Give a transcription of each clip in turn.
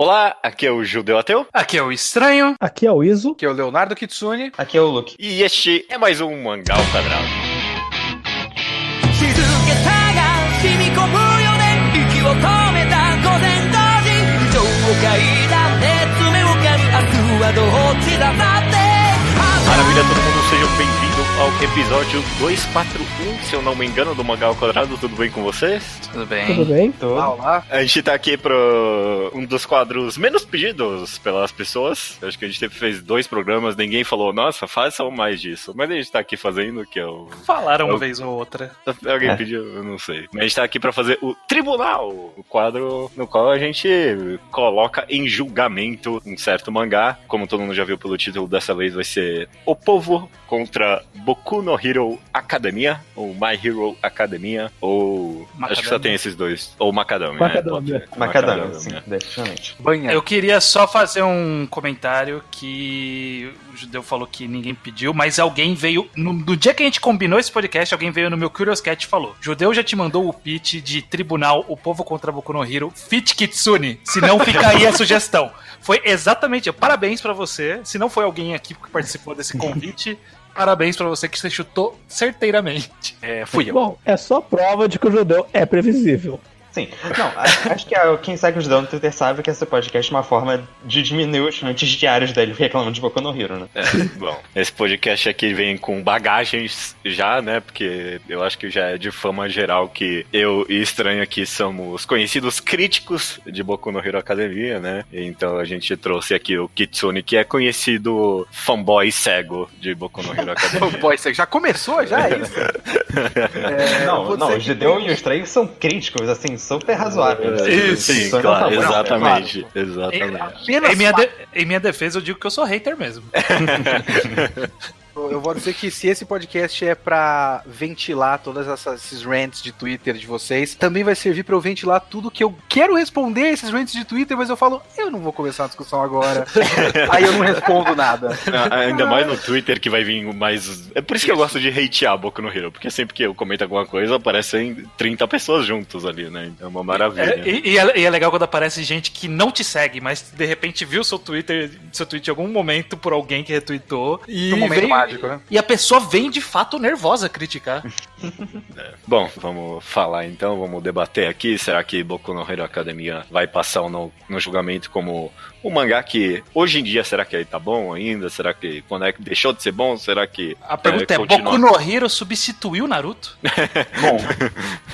Olá, aqui é o Judeu Ateu. Aqui é o Estranho. Aqui é o Iso. Aqui é o Leonardo Kitsune. Aqui é o Luke. E este é mais um mangal Quadrado. Maravilha, todo mundo, sejam bem-vindos ao episódio 241 se eu não me engano, do Mangá ao Quadrado. Tudo bem com vocês? Tudo bem? Tudo bem? Olá, olá. A gente tá aqui pro um dos quadros menos pedidos pelas pessoas. Eu acho que a gente fez dois programas, ninguém falou, nossa, façam mais disso. Mas a gente tá aqui fazendo, que é o. Falaram uma Eu- vez ou outra. Alguém É. pediu? Eu não sei. Mas a gente tá aqui pra fazer o Tribunal, o quadro no qual a gente coloca em julgamento um certo mangá. Como todo mundo já viu pelo título, dessa vez vai ser O Povo contra Boku no Hero Academia, ou My Hero Academia, ou. Acho que só Macadamia. tem esses dois. Ou Macadamia. Macadamia. Né? Macadâmia, sim, definitivamente. Banha. Eu queria só fazer um comentário que o Judeu falou que ninguém pediu, mas alguém veio. No, no dia que a gente combinou esse podcast, alguém veio no meu Curious Cat e falou: Judeu já te mandou o pitch de tribunal O Povo contra Boku no Hero Fit Kitsune. Se não, fica aí a sugestão. Foi exatamente. Parabéns pra você. Se não foi alguém aqui que participou desse convite. Parabéns pra você que você chutou certeiramente. É, fui eu. Bom, é só prova de que o judeu é previsível. Sim. Não, acho que quem segue o Judão no Twitter sabe que esse podcast é uma forma de diminuir os chantes diários dele reclamando de Boku no Hero, né? É, bom, esse podcast aqui vem com bagagens já, né? Porque eu acho que já é de fama geral que eu e Estranho aqui somos conhecidos críticos de Boku no Hero Academia, né? Então a gente trouxe aqui o Kitsune, que é conhecido fanboy cego de Boku no Hero Academia. Pô, você já começou, já é isso? É, não, não, o que Judeu e o Estranho são críticos, assim, super razoáveis. Sim, Isso, claro, não, não, exatamente. Exatamente. Em minha, de- em minha defesa, eu digo que eu sou hater mesmo. Eu vou dizer que se esse podcast é pra ventilar todas essas, esses rants de Twitter de vocês, também vai servir pra eu ventilar tudo que eu quero responder a esses rants de Twitter, mas eu falo, eu não vou começar a discussão agora. Aí eu não respondo nada. Ah, Ainda mais no Twitter que vai vir mais. É por isso que eu gosto de hatear Boku no Hero, porque sempre que eu comento alguma coisa, aparecem 30 pessoas juntos ali, né? Então é uma maravilha. É, e, e é, e é legal quando aparece gente que não te segue, mas de repente viu seu Twitter, seu tweet em algum momento por alguém que retweetou. E, No momento veio- mágico, né? e a pessoa vem de fato nervosa criticar. Bom, vamos falar então, vamos debater aqui. Será que Boku no Hero Academia vai passar ou não no julgamento como um mangá que hoje em dia será que ele tá bom ainda? Será que quando é que deixou de ser bom? Será que A pergunta é: continua- Boku no Hero substituiu Naruto? Bom,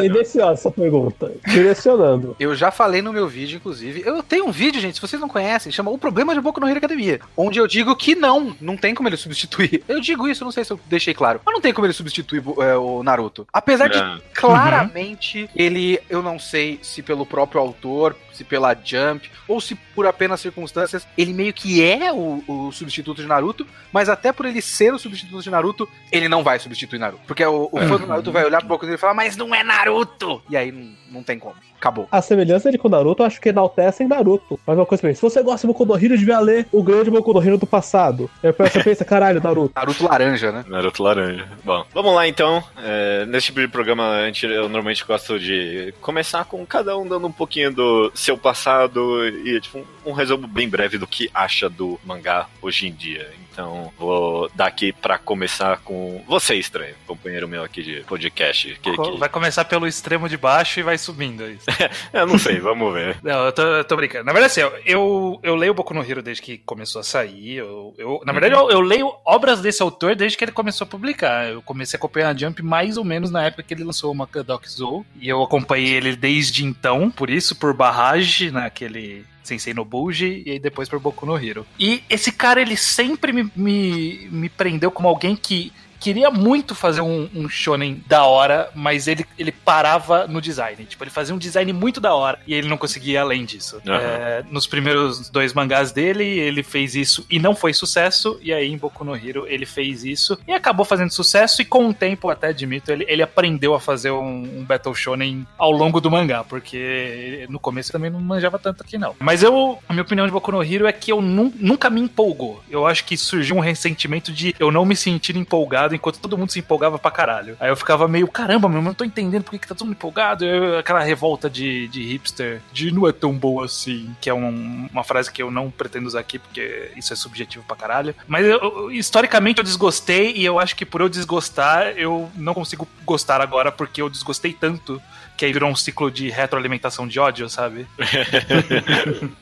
Tendenciosa essa pergunta. Direcionando. Eu já falei no meu vídeo, inclusive. Eu tenho um vídeo, gente, se vocês não conhecem, chama O Problema de Boku no Hero Academia. Onde eu digo que não, não tem como ele substituir. Eu digo isso, não sei se eu deixei claro. Mas não tem como ele substituir é, o Naruto. Apesar de É. claramente ele, eu não sei se pelo próprio autor, se pela Jump, ou se por apenas circunstâncias, ele meio que é o, o substituto de Naruto, mas até por ele ser o substituto de Naruto, ele não vai substituir Naruto. Porque o, o fã do Naruto vai olhar pro Boku no Hero e falar, mas não é Naruto! E aí não, não tem como. Acabou. A semelhança dele com o Naruto, eu acho que enaltecem Naruto. Mas uma coisa pra mim, se você gosta de Boku no Hero, devia ler o grande Boku no Hero do passado. Aí você pensa, caralho, Naruto. Naruto laranja, né? Naruto Laranja. Bom, vamos lá então. É, nesse tipo de programa, a gente, eu normalmente gosto de começar com cada um dando um pouquinho do seu passado e tipo, um, um resumo bem breve do que acha do mangá hoje em dia. Então, vou dar aqui pra começar com você, estranho, companheiro meu aqui de podcast. Que, que- Vai começar pelo extremo de baixo e vai subindo. é isso. Eu não sei, vamos ver. Não, eu tô, eu tô brincando. Na verdade, assim, eu, eu, leio Boku no Hero desde que começou a sair. Eu, eu- na verdade, eu, eu leio obras desse autor desde que ele começou a publicar. Eu comecei a acompanhar a Jump mais ou menos na época que ele lançou o Makadoc Zou. E eu acompanhei ele desde então, por isso, por barragem, naquele. Sensei no Buji e aí depois por Boku no Hero. E esse cara, ele sempre me, me, me prendeu como alguém que queria muito fazer um, um shonen da hora, mas ele, ele parava no design. Tipo, ele fazia um design muito da hora e ele não conseguia além disso. Aham. É, nos primeiros dois mangás dele, ele fez isso e não foi sucesso. E aí, em Boku no Hero, ele fez isso e acabou fazendo sucesso. E com o tempo, até admito, ele, ele aprendeu a fazer um, um Battle Shonen ao longo do mangá, porque no começo também não manjava tanto aqui, não. Mas eu, a minha opinião de Boku no Hero é que eu nun- nunca me empolgou. Eu acho que surgiu um ressentimento de eu não me sentir empolgado enquanto todo mundo se empolgava pra caralho. Aí eu ficava meio, caramba, meu, eu não tô entendendo por que, que tá todo mundo empolgado. Eu- aquela revolta de, de hipster, de não é tão boa assim, que é um- uma frase que eu não pretendo usar aqui, porque isso é subjetivo pra caralho. Mas eu- historicamente eu desgostei, e eu acho que por eu desgostar, eu não consigo gostar agora, porque eu desgostei tanto que aí virou um ciclo de retroalimentação de ódio, sabe?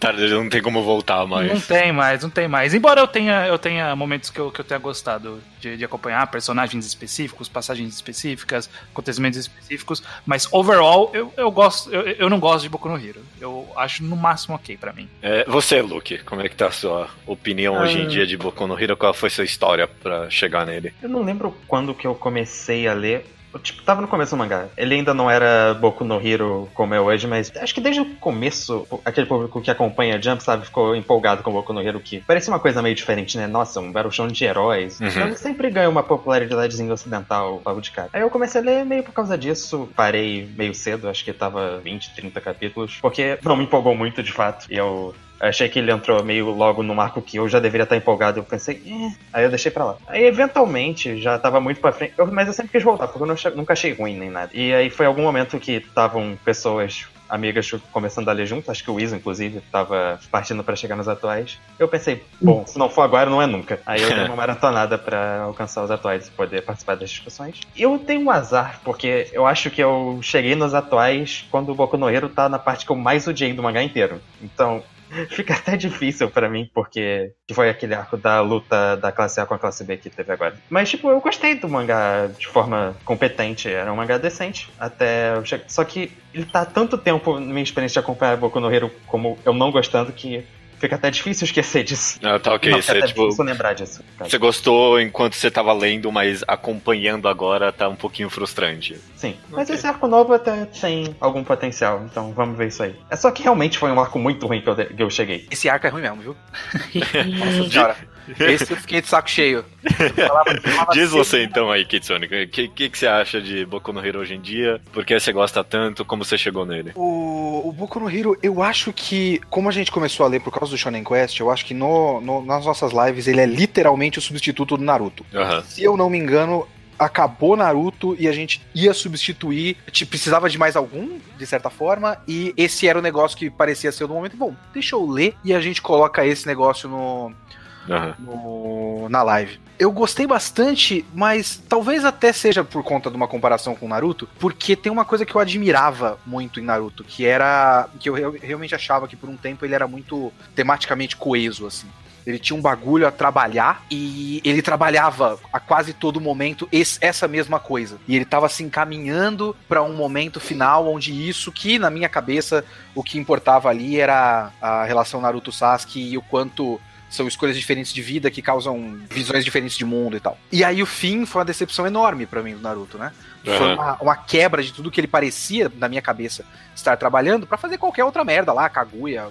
Tá, não tem como voltar mais. Não tem mais, não tem mais. Embora eu tenha, eu tenha momentos que eu, que eu tenha gostado de, de acompanhar personagens específicos, passagens específicas, acontecimentos específicos, mas overall eu, eu gosto, eu, eu não gosto de Boku no Hero. Eu acho no máximo ok pra mim. É, você, Luke, como é que tá a sua opinião hoje em Ah. dia de Boku no Hero? Qual foi sua história pra chegar nele? Eu não lembro quando que eu comecei a ler. Tipo, tava no começo do mangá. Ele ainda não era Boku no Hero como é hoje, mas acho que desde o começo, aquele público que acompanha Jump, sabe, ficou empolgado com Boku no Hero, que parecia uma coisa meio diferente, né? Nossa, um Show de heróis. Uhum. Então ele sempre ganha uma popularidadezinha ocidental logo de cara. Aí eu comecei a ler meio por causa disso. Parei meio cedo, acho que tava 20, 30 capítulos, porque não me empolgou muito de fato. E eu Achei que ele entrou meio logo no marco que eu já deveria estar empolgado. Eu pensei, eh. aí eu deixei pra lá. Aí eventualmente já tava muito pra frente. Eu- mas eu sempre quis voltar, porque eu não nunca achei ruim nem nada. E aí foi algum momento que estavam pessoas. Amigas começando a ler junto, acho que o Wiz, inclusive, tava partindo pra chegar nos atuais. Eu pensei, bom, se não for agora, não é nunca. Aí eu dei uma maratonada pra alcançar os atuais e poder participar das discussões. Eu tenho um azar, porque eu acho que eu cheguei nos atuais quando o Boku no Hero tá na parte que eu mais odiei do mangá inteiro. Então, Fica até difícil pra mim, porque que foi aquele arco da luta da classe A com a classe B que teve agora. Mas, tipo, eu gostei do mangá de forma competente. Era um mangá decente. Até. Só que ele tá há tanto tempo na minha experiência de acompanhar Boku no Hero como eu não gostando que fica até difícil esquecer disso. Ah, tá ok. não, fica Você, até tipo, difícil lembrar disso. cara. você gostou enquanto você tava lendo, mas acompanhando agora tá um pouquinho frustrante. Sim. Mas Ok. esse arco novo até tem algum potencial, então vamos ver isso aí. É só que realmente foi um arco muito ruim que eu, que eu cheguei. Esse arco é ruim mesmo, viu? Nossa senhora. Esse eu fiquei de saco cheio. Eu falava- falava Diz sempre- você então aí, Kitsune, o que, que, que você acha de Boku no Hero hoje em dia? Por que você gosta tanto? Como você chegou nele? O, o Boku no Hero, eu acho que, como a gente começou a ler por causa do Shonen Quest, eu acho que no, no- nas nossas lives ele é literalmente o substituto do Naruto. Aham. Se eu não me engano, acabou Naruto e a gente ia substituir, te- precisava de mais algum, de certa forma, e esse era o negócio que parecia ser o do momento. Bom, deixa eu ler e a gente coloca esse negócio no, Aham. no- na live. Eu gostei bastante, mas talvez até seja por conta de uma comparação com Naruto, porque tem uma coisa que eu admirava muito em Naruto, que era que eu real- realmente achava que por um tempo ele era muito tematicamente coeso assim. Ele tinha um bagulho a trabalhar e ele trabalhava a quase todo momento esse- essa mesma coisa. E ele tava se encaminhando pra um momento final onde isso que na minha cabeça o que importava ali era a relação Naruto Sasuke e o quanto são escolhas diferentes de vida que causam visões diferentes de mundo e tal. E aí o fim foi uma decepção enorme pra mim do Naruto, né? Foi Aham. uma, uma quebra de tudo que ele parecia, na minha cabeça, estar trabalhando pra fazer qualquer outra merda lá, Kaguya,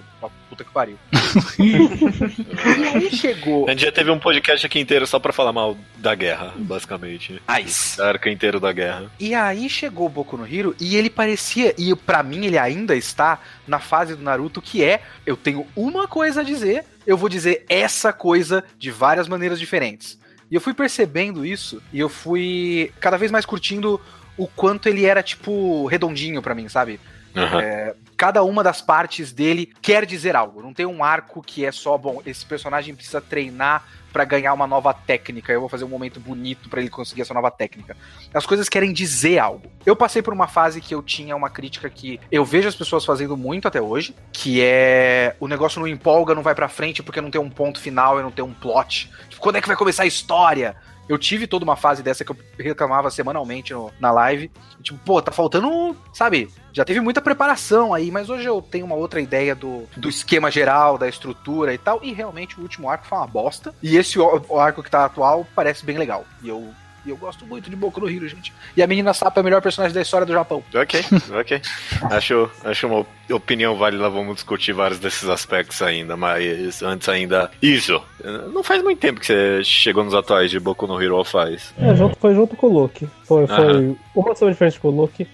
puta que pariu. e aí chegou. A gente já teve um podcast aqui inteiro só pra falar mal da guerra, basicamente. Nice. Da arca inteiro da guerra. E aí chegou o Boku no Hero e ele parecia, e pra mim ele ainda está na fase do Naruto que é, eu tenho uma coisa a dizer, eu vou dizer essa coisa de várias maneiras diferentes. E eu fui percebendo isso e eu fui cada vez mais curtindo o quanto ele era tipo redondinho pra mim, sabe? Aham. Cada uma das partes dele quer dizer algo. Não tem um arco que é só, bom, esse personagem precisa treinar pra ganhar uma nova técnica. Eu vou fazer um momento bonito pra ele conseguir essa nova técnica. As coisas querem dizer algo. Eu passei por uma fase que eu tinha uma crítica que eu vejo as pessoas fazendo muito até hoje, que é o negócio não empolga, não vai pra frente porque não tem um ponto final e não tem um plot. Tipo, quando é que vai começar a história? Eu tive toda uma fase dessa que eu reclamava semanalmente no- na live. Tipo, pô, tá faltando, sabe? Já teve muita preparação aí, mas hoje eu tenho uma outra ideia do, do esquema geral, da estrutura e tal. E realmente o último arco foi uma bosta. E esse o- o arco que tá atual parece bem legal. E eu, e eu gosto muito de Boku no Hero, gente. E a menina Sapa é a melhor personagem da história do Japão. Ok, ok. Acho, acho uma opinião válida, vamos discutir vários desses aspectos ainda, mas antes ainda. Isso! Não faz muito tempo que você chegou nos atuais de Boku no Hero ou faz. É, junto, foi junto com o Luke. Foi, foi uma semana diferente com o Luke.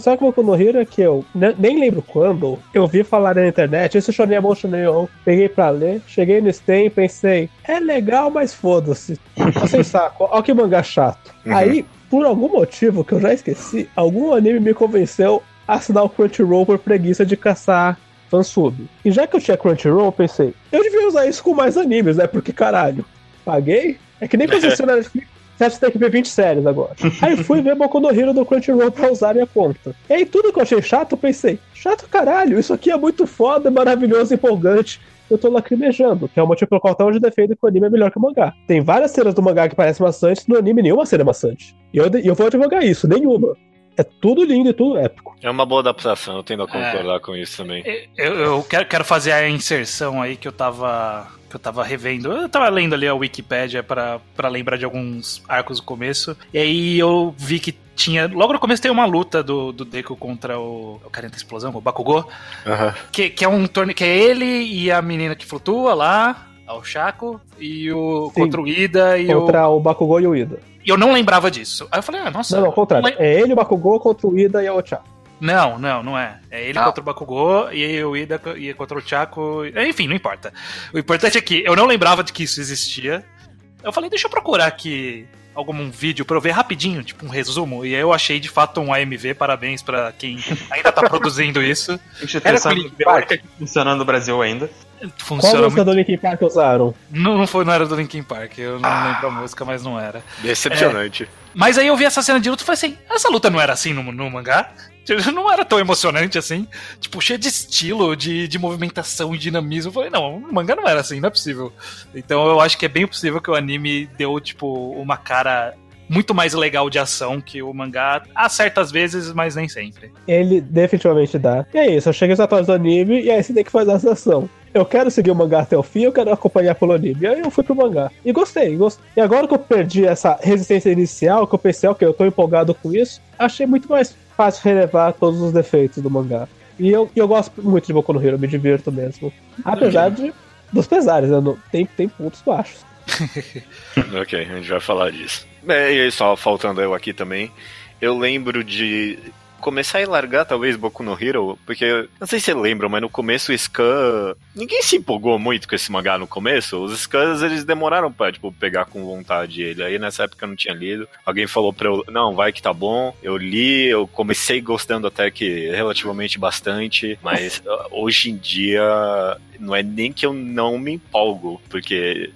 Só que o Boku no Hero é que eu ne- nem lembro quando eu vi falar na internet, esse Shonen é bom, Shonen bom. Peguei pra ler, cheguei no Steam e pensei, é legal, mas foda-se. Tô sem saco, olha que mangá chato. Uhum. Aí, por algum motivo que eu já esqueci, algum anime me convenceu a assinar o Crunchyroll por preguiça de caçar fansub. E já que eu tinha Crunchyroll, eu pensei, eu devia usar isso com mais animes, né? Porque caralho, paguei? É que nem quando você assina Netflix, você acha que tem que ver 20 séries agora. Aí fui ver Boku no Hero do Crunchyroll pra usar minha conta. E aí tudo que eu achei chato, eu pensei, chato caralho, isso aqui é muito foda, maravilhoso, empolgante. Eu tô lacrimejando, que é o motivo pelo qual até hoje eu defendo que o anime é melhor que o mangá. Tem várias cenas do mangá que parecem maçantes, no anime nenhuma cena é maçante. E eu, eu vou advogar isso, nenhuma. É tudo lindo e tudo épico. É uma boa adaptação, eu tendo a concordar com isso também. Eu, eu quero, quero fazer a inserção aí que eu tava. Que eu tava revendo. Eu tava lendo ali a Wikipédia pra, pra lembrar de alguns arcos do começo. E aí eu vi que tinha. Logo no começo tem uma luta do, do Deku contra o. O Carenta Explosão, o Bakugou. Aham. Que, que é um torneio. Que é ele e a menina que flutua lá, o Chaco, e o. Sim. Contra o Ida e Contra o Bakugou e o Ida. o. E eu não lembrava disso. Aí eu falei, ah, nossa. Não, não, ao contrário. mas- É ele, o Bakugou contra o Ida e a Ocha. Não, não, não é. É ele Ah. contra o Bakugou e o Ida e contra o Chaco. Enfim, não importa. O importante é que eu não lembrava de que isso existia. Eu falei, deixa eu procurar aqui algum vídeo pra eu ver rapidinho, tipo um resumo. E aí eu achei de fato um AMV. Parabéns pra quem ainda tá produzindo isso. Era com Link biológica funciona no Brasil ainda. Qual Funciona música muito. do Linkin Park usaram? Não, não foi, não era do Linkin Park. Eu não lembro a música, mas não era. Decepcionante. Mas aí eu vi essa cena de luta e falei assim: essa luta não era assim no, no mangá? Tipo, Não era tão emocionante assim. Tipo, cheio de estilo, de, de movimentação e dinamismo. Eu falei, não, o mangá não era assim, não é possível. Então eu acho que é bem possível que o anime deu, tipo, uma cara muito mais legal de ação que o mangá, a certas vezes, mas nem sempre. Ele definitivamente dá. E é isso, eu cheguei aos atuais do anime e aí você tem que fazer essa ação. Eu quero seguir o mangá até o fim, eu quero acompanhar pelo anime. E aí eu fui pro mangá. E gostei, gostei. E agora que eu perdi essa resistência inicial, que eu pensei, ok, eu tô empolgado com isso, achei muito mais fácil relevar todos os defeitos do mangá. E eu, eu gosto muito de Boku no Hero, me divirto mesmo. Apesar de, dos pesares, né? Tem, tem pontos baixos. Ok, a gente vai falar disso. É, e aí, só faltando eu aqui também, eu lembro de começar a largar talvez Boku no Hero, porque não sei se você lembra, mas no começo o Scan. Ninguém se empolgou muito com esse mangá no começo. Os Scans eles demoraram pra tipo, pegar com vontade ele. Aí nessa época eu não tinha lido. Alguém falou pra eu, não, vai que tá bom. Eu li, eu comecei gostando até que relativamente bastante, mas hoje em dia não é nem que eu não me empolgo, porque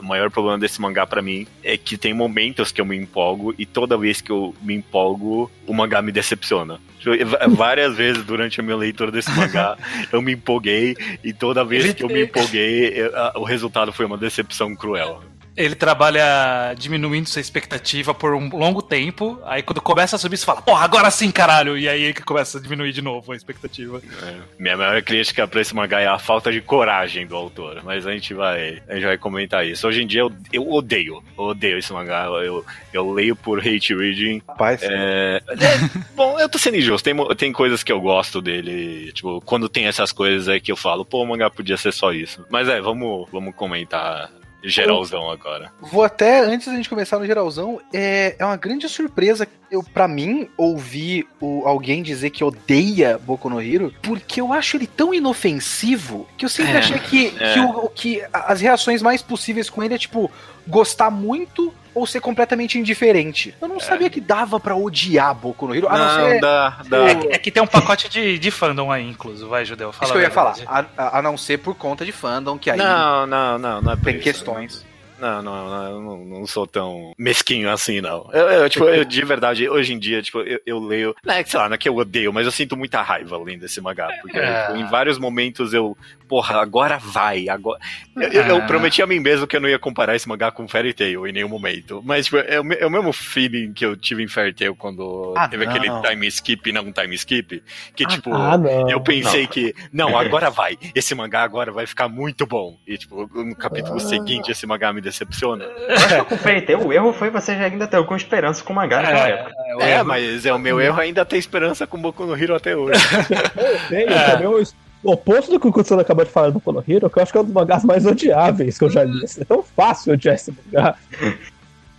o maior problema desse mangá pra mim é que tem momentos que eu me empolgo e toda vez que eu me empolgo, o mangá me decepciona. Tipo, Várias vezes durante a minha leitura desse mangá, eu me empolguei e toda vez que eu me empolguei, o resultado foi uma decepção cruel. Ele trabalha diminuindo sua expectativa por um longo tempo, aí quando começa a subir, você fala, porra, agora sim, caralho! E aí que começa a diminuir de novo a expectativa. É. Minha maior crítica pra esse mangá é a falta de coragem do autor, mas a gente vai, a gente vai comentar isso. Hoje em dia eu, eu odeio, eu odeio esse mangá. Eu, eu leio por hate reading. Rapaz, É, é, bom, eu tô sendo injusto. Tem, tem coisas que eu gosto dele. Tipo, quando tem essas coisas é que eu falo, pô, o mangá podia ser só isso. Mas é, vamos, vamos comentar geralzão agora. Vou até, antes da gente começar no geralzão, é, é uma grande surpresa eu para mim ouvir o, alguém dizer que odeia Boku no Hero, porque eu acho ele tão inofensivo que eu sempre É, achei que, é. que, o, que as reações mais possíveis com ele é tipo gostar muito ou ser completamente indiferente. Eu não sabia que dava pra odiar Boku no Hero, a não, ser dá, dá. É, que- é que tem um pacote de, de fandom aí, incluso, vai, Judeu. Fala isso que eu a ia falar, a, a- a não ser por conta de fandom, que aí Não, não, não, não é por tem isso. questões. Não, não, não, eu não, não sou tão mesquinho assim, não. Eu, eu, tipo, eu, de verdade, hoje em dia, tipo, eu, eu leio. Não é sei lá, não é que eu odeio, mas eu sinto muita raiva lendo esse mangá. Porque É. tipo, em vários momentos eu. Porra, agora vai. Agora... Eu, eu- eu Ah. prometi a mim mesmo que eu não ia comparar esse mangá com Fairy Tail em nenhum momento. Mas, tipo, é é o mesmo feeling que eu tive em Fairy Tail quando Ah, teve não. aquele time skip não time skip. Que, tipo. ah, não. Eu pensei que, não, agora vai. Esse mangá agora vai ficar muito bom. E, tipo, no capítulo Ah. seguinte, esse mangá me decepciona. Eu acho que com o Fairy Tail, o erro foi você já ainda ter com esperança com o mangá naquela época. o É, erro- mas é o meu erro ainda ter esperança com Boku no Hero até hoje. É. também o o oposto do que o Kutsuna acabou de falar do Boku no Hero, que eu acho que é um dos mangás mais odiáveis que eu já li. É tão fácil odiar esse mangá.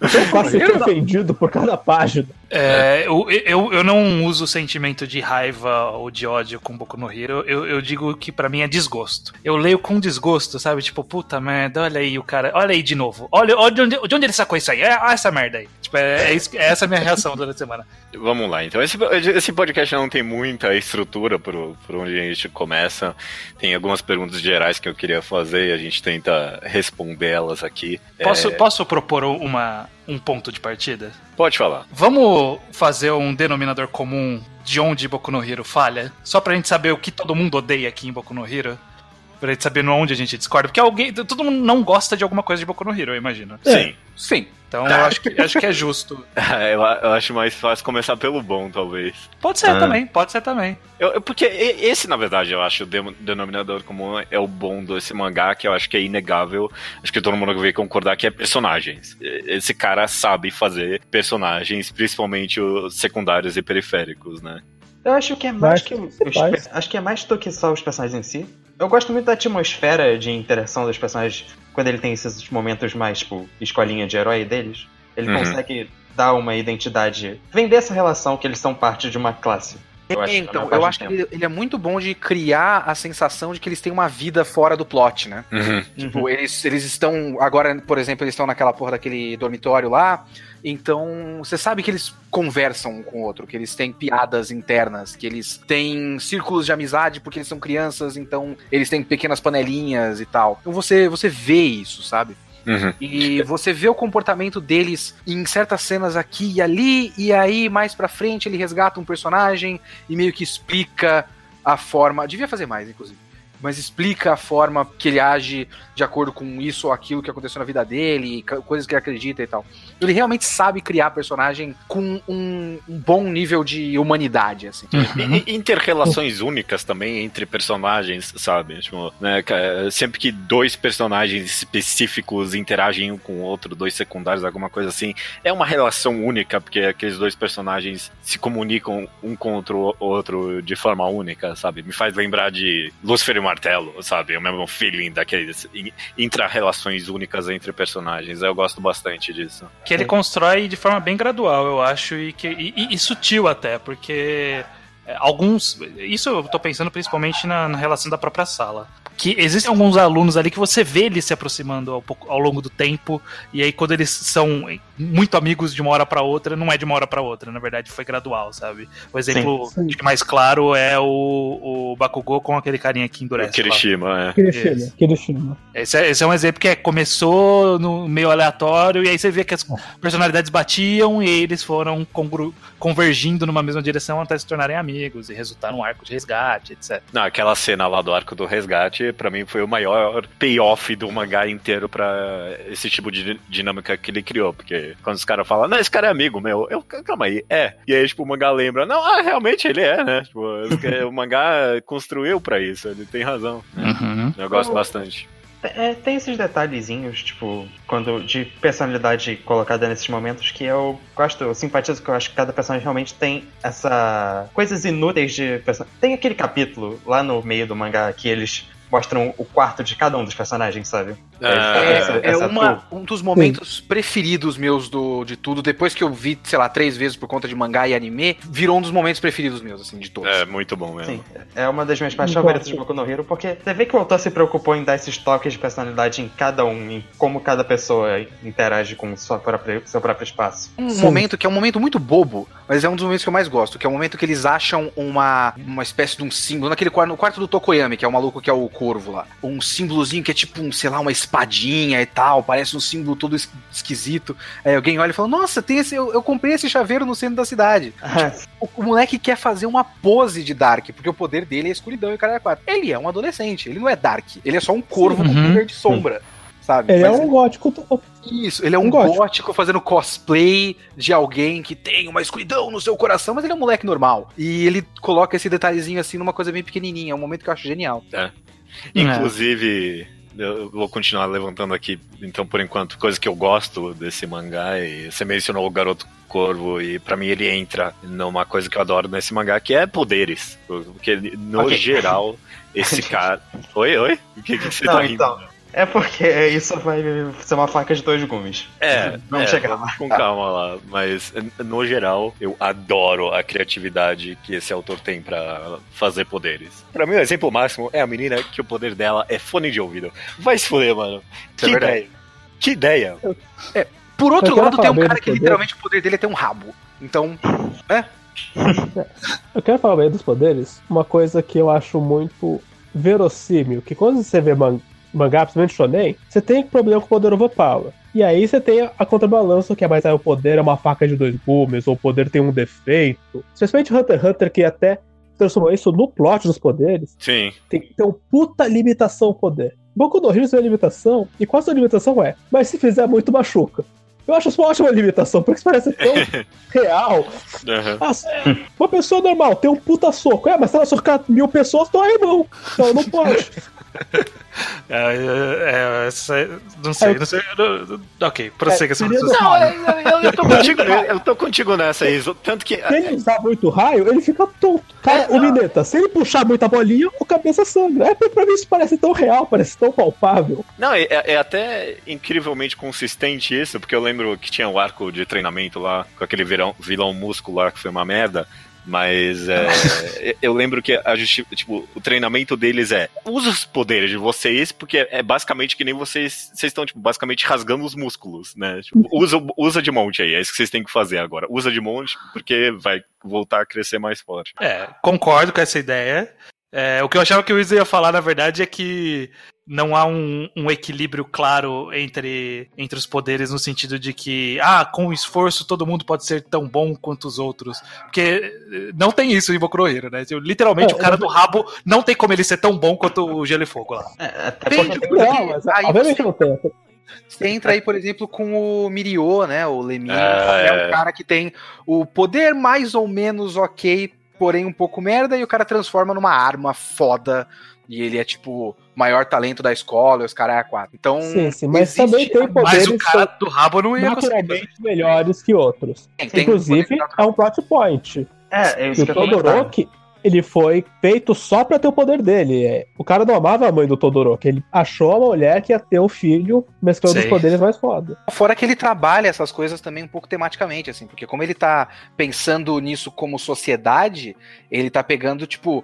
É tão fácil ser ofendido por cada página. É, eu, eu, eu não uso o sentimento de raiva ou de ódio com Boku no Hero. Eu, eu digo que pra mim é desgosto. Eu leio com desgosto, sabe? Tipo, puta merda, olha aí o cara, olha aí de novo. Olha, olha de, onde, de onde ele sacou isso aí. Olha essa merda aí. Tipo, é, é, isso, é essa a minha reação durante a semana. Vamos lá, então. Esse, esse podcast não tem muita estrutura por, por onde a gente começa. Tem algumas perguntas gerais que eu queria fazer e a gente tenta respondê-las aqui. Posso, É, posso propor uma, um ponto de partida? Pode falar. Vamos fazer um denominador comum de onde Boku no Hero falha? Só pra gente saber o que todo mundo odeia aqui em Boku no Hero? Pra gente saber onde a gente discorda. Porque alguém. Todo mundo não gosta de alguma coisa de Boku no Hero, eu imagino. Sim. Sim. Então eu acho que, acho que é justo. eu, eu acho mais fácil começar pelo bom, talvez. Pode ser Ah. também, pode ser também. Eu- eu- porque esse, na verdade, eu acho o denominador comum é o bom desse mangá, que eu acho que é inegável. Acho que todo mundo vai concordar que é personagens. Esse cara sabe fazer personagens, principalmente os secundários e periféricos, né? Eu acho que é mais Mas que os, acho que é mais do que só os personagens em si. Eu gosto muito da atmosfera de interação dos personagens quando ele tem esses momentos mais, tipo, escolinha de herói deles. Ele Uhum. consegue dar uma identidade, vender essa relação que eles são parte de uma classe. Eu acho, então, eu acho que ele, ele é muito bom de criar a sensação de que eles têm uma vida fora do plot, né? Uhum. Tipo, eles, eles estão. Agora, por exemplo, eles estão naquela porra daquele dormitório lá. Então, você sabe que eles conversam um com o outro, que eles têm piadas internas, que eles têm círculos de amizade porque eles são crianças, então eles têm pequenas panelinhas e tal. Então você, você vê isso, sabe? Uhum. E você vê o comportamento deles em certas cenas aqui e ali, e aí mais pra frente ele resgata um personagem e meio que explica a forma. Devia fazer mais, inclusive. Mas explica a forma que ele age de acordo com isso ou aquilo que aconteceu na vida dele, coisas que ele acredita e tal. Ele realmente sabe criar personagem com um, um bom nível de humanidade, assim. E Inter-relações únicas também entre personagens, sabe? Tipo, né, sempre que dois personagens específicos interagem um com o outro, dois secundários, alguma coisa assim, é uma relação única, porque aqueles dois personagens se comunicam um contra o outro de forma única, sabe? Me faz lembrar de Lúcifer e Martelo, sabe? O mesmo feeling daqueles in- intra-relações únicas entre personagens. Eu gosto bastante disso. Que ele constrói de forma bem gradual, eu acho, e, que, e- e sutil até, porque é, alguns. Isso eu tô pensando principalmente na, na relação da própria sala. Que existem alguns alunos ali que você vê eles se aproximando ao, pouco- ao longo do tempo, e aí quando eles são muito amigos de uma hora pra outra, não é de uma hora pra outra, na verdade foi gradual, sabe? O exemplo Sim, sim. acho que mais claro é o, o Bakugou com aquele carinha que O endurece. lá. Kirishima, é. Kirishima. Kirishima. Esse é, esse é um exemplo que é, começou no meio aleatório, e aí você vê que as personalidades batiam e eles foram congru- convergindo numa mesma direção até se tornarem amigos e resultar num arco de resgate, etc. Não, aquela cena lá do arco do resgate, pra mim foi o maior payoff do mangá inteiro pra esse tipo de dinâmica que ele criou. Porque quando os caras falam, não, esse cara é amigo meu, eu, calma aí, é. E aí, tipo, o mangá lembra, não, ah, realmente ele é, né? Tipo, o mangá construiu pra isso, ele tem razão. Eu gosto bastante. É, tem esses detalhezinhos, tipo, quando de personalidade colocada nesses momentos que eu gosto, eu simpatizo que eu acho que cada personagem realmente tem essa. coisas inúteis de person... Tem aquele capítulo lá no meio do mangá que eles mostram o quarto de cada um dos personagens, sabe? Ah, Essa- É, essa uma- tour. um dos momentos preferidos meus do, de tudo. Depois que eu vi, sei lá, três vezes por conta de mangá e anime, virou um dos momentos preferidos meus, assim, de todos. É muito bom mesmo. Sim, é uma das minhas partes favoritas de Boku no Hero, porque você vê que o autor se preocupou em dar esses toques de personalidade em cada um, em como cada pessoa interage com sua própria, seu próprio espaço. Um Sim. momento que é um momento muito bobo, mas é um dos momentos que eu mais gosto, que é o momento que eles acham uma, uma espécie de um símbolo, naquele quarto, no quarto do Tokoyami, que é o maluco que é o corvo lá. Um símbolozinho que é tipo, um, sei lá, uma espadinha e tal, parece um símbolo todo es- esquisito. Aí alguém olha e fala, nossa, tem esse, eu, eu comprei esse chaveiro no centro da cidade. O, o moleque quer fazer uma pose de Dark, porque o poder dele é escuridão e o cara é quatro. Ele é um adolescente, ele não é Dark, ele é só um corvo com Uhum. poder de sombra. Sabe? Ele é um gótico. isso, ele é um, Um gótico. gótico. fazendo cosplay de alguém que tem uma escuridão no seu coração, mas ele é um moleque normal. E ele coloca esse detalhezinho assim numa coisa bem pequenininha, é um momento que eu acho genial. Inclusive, eu vou continuar levantando aqui, então, por enquanto, coisa que eu gosto desse mangá. E você mencionou o Garoto Corvo, e pra mim ele entra numa coisa que eu adoro nesse mangá, que é poderes. Porque, no Ok. geral, esse cara. Oi, oi? O que, que você Não, tá rindo? então, É porque isso vai ser uma faca de dois gumes. É, Vamos é, chegar lá. com calma lá. Mas, no geral, eu adoro a criatividade que esse autor tem pra fazer poderes. Pra mim, o exemplo máximo é a menina que o poder dela é fone de ouvido. Vai se fuder, mano. Isso é que verdade. ideia. Que ideia. Por outro lado, tem um cara que poderes. literalmente o poder dele é ter um rabo. Então, né? Eu quero falar bem dos poderes. Uma coisa que eu acho muito verossímil, que quando você vê man mangá, principalmente shonen, você tem problema com o poder overpower. E aí você tem a contrabalança, que é mais ah, o poder é uma faca de dois gumes, ou o poder tem um defeito. Especialmente Hunter x Hunter, que até transformou isso no plot dos poderes, Sim. tem que ter uma puta limitação ao poder. Boku no Hero tem uma limitação, e qual a sua limitação é? Mas se fizer muito, machuca. Eu acho isso uma ótima limitação, porque isso parece tão real. Ah, uma pessoa normal tem um puta soco. É, mas se ela socar mil pessoas, dói a mão. Então não pode. É, é, é, essa- não sei, não sei. não- ok, prossiga. É, raciocínio. Não, eu, eu- tô contigo, eu tô contigo nessa, Iso. Tanto que. Se ele usar muito raio, ele fica tonto. Cara, o Mineta, se ele puxar muita bolinha, o cabeça sangra. É, pra mim isso parece tão real, parece tão palpável. Não, é, é até incrivelmente consistente isso, porque eu lembro que tinha o arco de treinamento lá, com aquele vilão, vilão muscular que foi uma merda. Mas é, eu lembro que a justi tipo, o treinamento deles é usa os poderes de vocês, porque é basicamente que nem vocês. Vocês estão, tipo, basicamente rasgando os músculos, né? Tipo, usa, usa de monte aí, é isso que vocês têm que fazer agora. Usa de monte, porque vai voltar a crescer mais forte. É, concordo com essa ideia. É, o que eu achava que o Wiz ia falar, na verdade, é que não há um, um equilíbrio claro entre, entre os poderes, no sentido de que, ah, com esforço todo mundo pode ser tão bom quanto os outros. Porque eh, não tem isso em Boku no Hero, né? Literalmente, É, o cara do rabo não tem como ele ser tão bom quanto o Gelo e Fogo lá. É, até Tem, porque tipo, Não, mas aí obviamente você- não tem. Você entra aí, por exemplo, com o Mirio, né? O Lemir. É, É, é. um cara que tem o poder mais ou menos ok, porém um pouco merda, e o cara transforma numa arma foda. E ele é tipo o maior talento da escola, e os caras é a quatro. Então. Sim, sim, mas existe- também tem Mas poderes o que cara são do rabo não ia naturalmente melhores que outros. Tem, tem Inclusive, é um plot point. É, é isso o que eu. Todoroki, ele foi feito só pra ter o poder dele. É, O cara não amava a mãe do Todoroki. Ele achou uma mulher que ia ter um filho mesclando Sei. os poderes mais foda. Fora que ele trabalha essas coisas também um pouco tematicamente, assim, porque como ele tá pensando nisso como sociedade, ele tá pegando, tipo.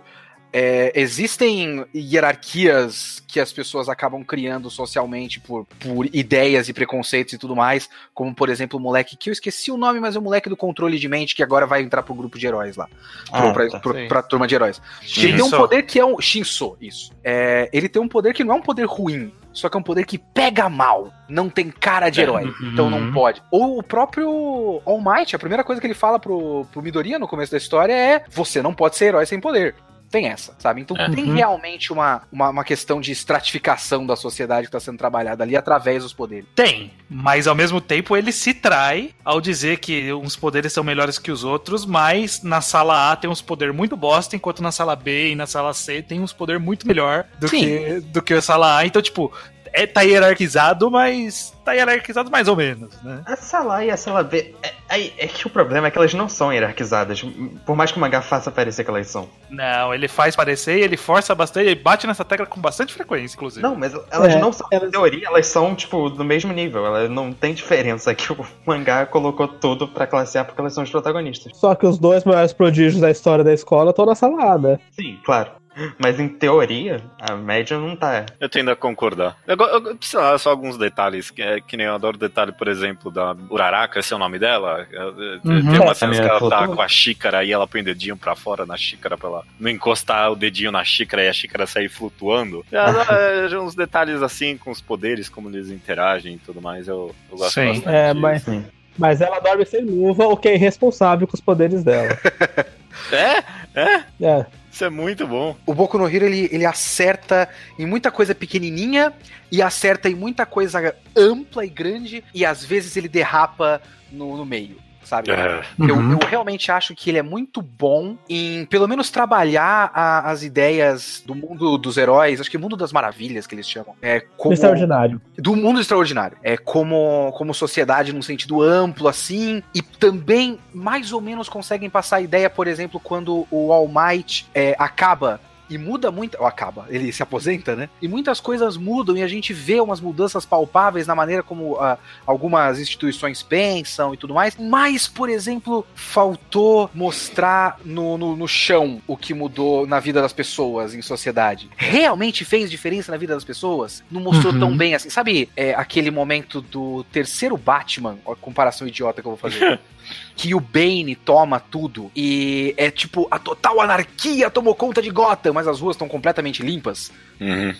É, existem hierarquias que as pessoas acabam criando socialmente por, por ideias e preconceitos e tudo mais, como por exemplo o moleque que eu esqueci o nome, mas é o moleque do controle de mente que agora vai entrar pro grupo de heróis lá, pro, Ah, pra, tá. pro- pra turma de heróis. Ele tem um Shinso. poder que é um. Shinso, isso. É, ele tem um poder que não é um poder ruim. Só que é um poder que pega mal. Não tem cara de É. herói. Uhum. Então não pode. Ou o próprio All Might, a primeira coisa que ele fala pro, pro Midoriya no começo da história é: você não pode ser herói sem poder. Tem essa, sabe? Então É. tem Uhum. realmente uma, uma, uma questão de estratificação da sociedade que tá sendo trabalhada ali através dos poderes. Tem, mas ao mesmo tempo ele se trai ao dizer que uns poderes são melhores que os outros, mas na sala A tem uns poderes muito bosta, enquanto na sala B e na sala C tem uns poderes muito melhor do Sim. que, do que a sala A. Então, tipo, é, tá hierarquizado, mas tá hierarquizado mais ou menos, né? A sala A e a sala B. É, é- é que o problema é que elas não são hierarquizadas. Por mais que o mangá faça parecer que elas são. Não, ele faz parecer, ele força bastante, ele bate nessa tecla com bastante frequência, inclusive. Não, mas elas É, não são. elas- Em teoria, elas são, tipo, do mesmo nível. Elas não tem diferença que o mangá colocou tudo pra classe A porque elas são os protagonistas. Só que os dois maiores prodígios da história da escola estão na sala A, né? Sim, claro. Mas em teoria, a média não tá. Eu tendo a concordar. Eu, go- eu, sei lá, só alguns detalhes, que, é, que nem eu adoro detalhe, por exemplo, da Uraraka, esse é o nome dela. É, é, Uhum. Tem uma É, cena que ela tá com a xícara e ela põe o dedinho pra fora na xícara pra ela não encostar o dedinho na xícara e a xícara sair flutuando. É, é, uns detalhes assim com os poderes, como eles interagem e tudo mais, eu, eu gosto Sim. bastante. É, mas, Sim. mas ela dorme sem luva, o que é irresponsável com os poderes dela. É? É? É. Isso é muito bom. O Boku no Hero ele, ele acerta em muita coisa pequenininha e acerta em muita coisa ampla e grande e às vezes ele derrapa no, no meio, sabe? É. Eu, Uhum. eu realmente acho que ele é muito bom em, pelo menos, trabalhar a- as ideias do mundo dos heróis, acho que mundo das maravilhas que eles chamam. É como, Extraordinário. do mundo extraordinário. É como, como sociedade num sentido amplo, assim. E também, mais ou menos, conseguem passar a ideia, por exemplo, quando o All Might é, acaba e muda muito. Ou acaba, ele se aposenta, né? E muitas coisas mudam e a gente vê umas mudanças palpáveis na maneira como ah, algumas instituições pensam e tudo mais. Mas, por exemplo, faltou mostrar no, no, no chão o que mudou na vida das pessoas em sociedade. Realmente fez diferença na vida das pessoas? Não mostrou Uhum. tão bem assim. Sabe é, aquele momento do terceiro Batman? A comparação idiota que eu vou fazer. que o Bane toma tudo e é tipo a total anarquia tomou conta de Gotham, mas as ruas estão completamente limpas. Uhum.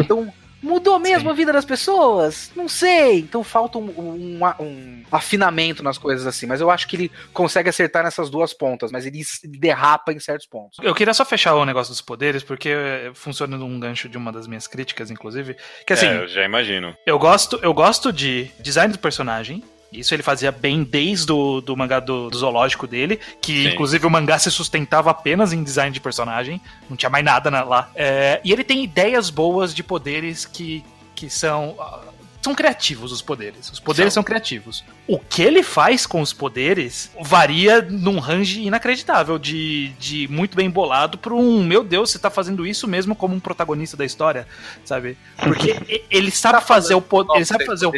Então mudou mesmo Sim. a vida das pessoas? Não sei. Então falta um, um- um afinamento nas coisas assim. Mas eu acho que ele consegue acertar nessas duas pontas, mas ele derrapa em certos pontos. Eu queria só fechar o negócio dos poderes, porque eh, funciona num gancho de uma das minhas críticas, inclusive. Que assim, É, eu já imagino. eu gosto, eu gosto de design do personagem. Isso ele fazia bem desde o do mangá do, do zoológico dele, que Sim. inclusive o mangá se sustentava apenas em design de personagem, não tinha mais nada na- lá. É, e ele tem ideias boas de poderes que, que são. ah, São criativos os poderes. Os poderes São. são. criativos. O que ele faz com os poderes varia num range inacreditável, de, de muito bem bolado para um, meu Deus, você tá fazendo isso mesmo como um protagonista da história, sabe? Porque ele sabe fazer o poder. Ele sabe fazer o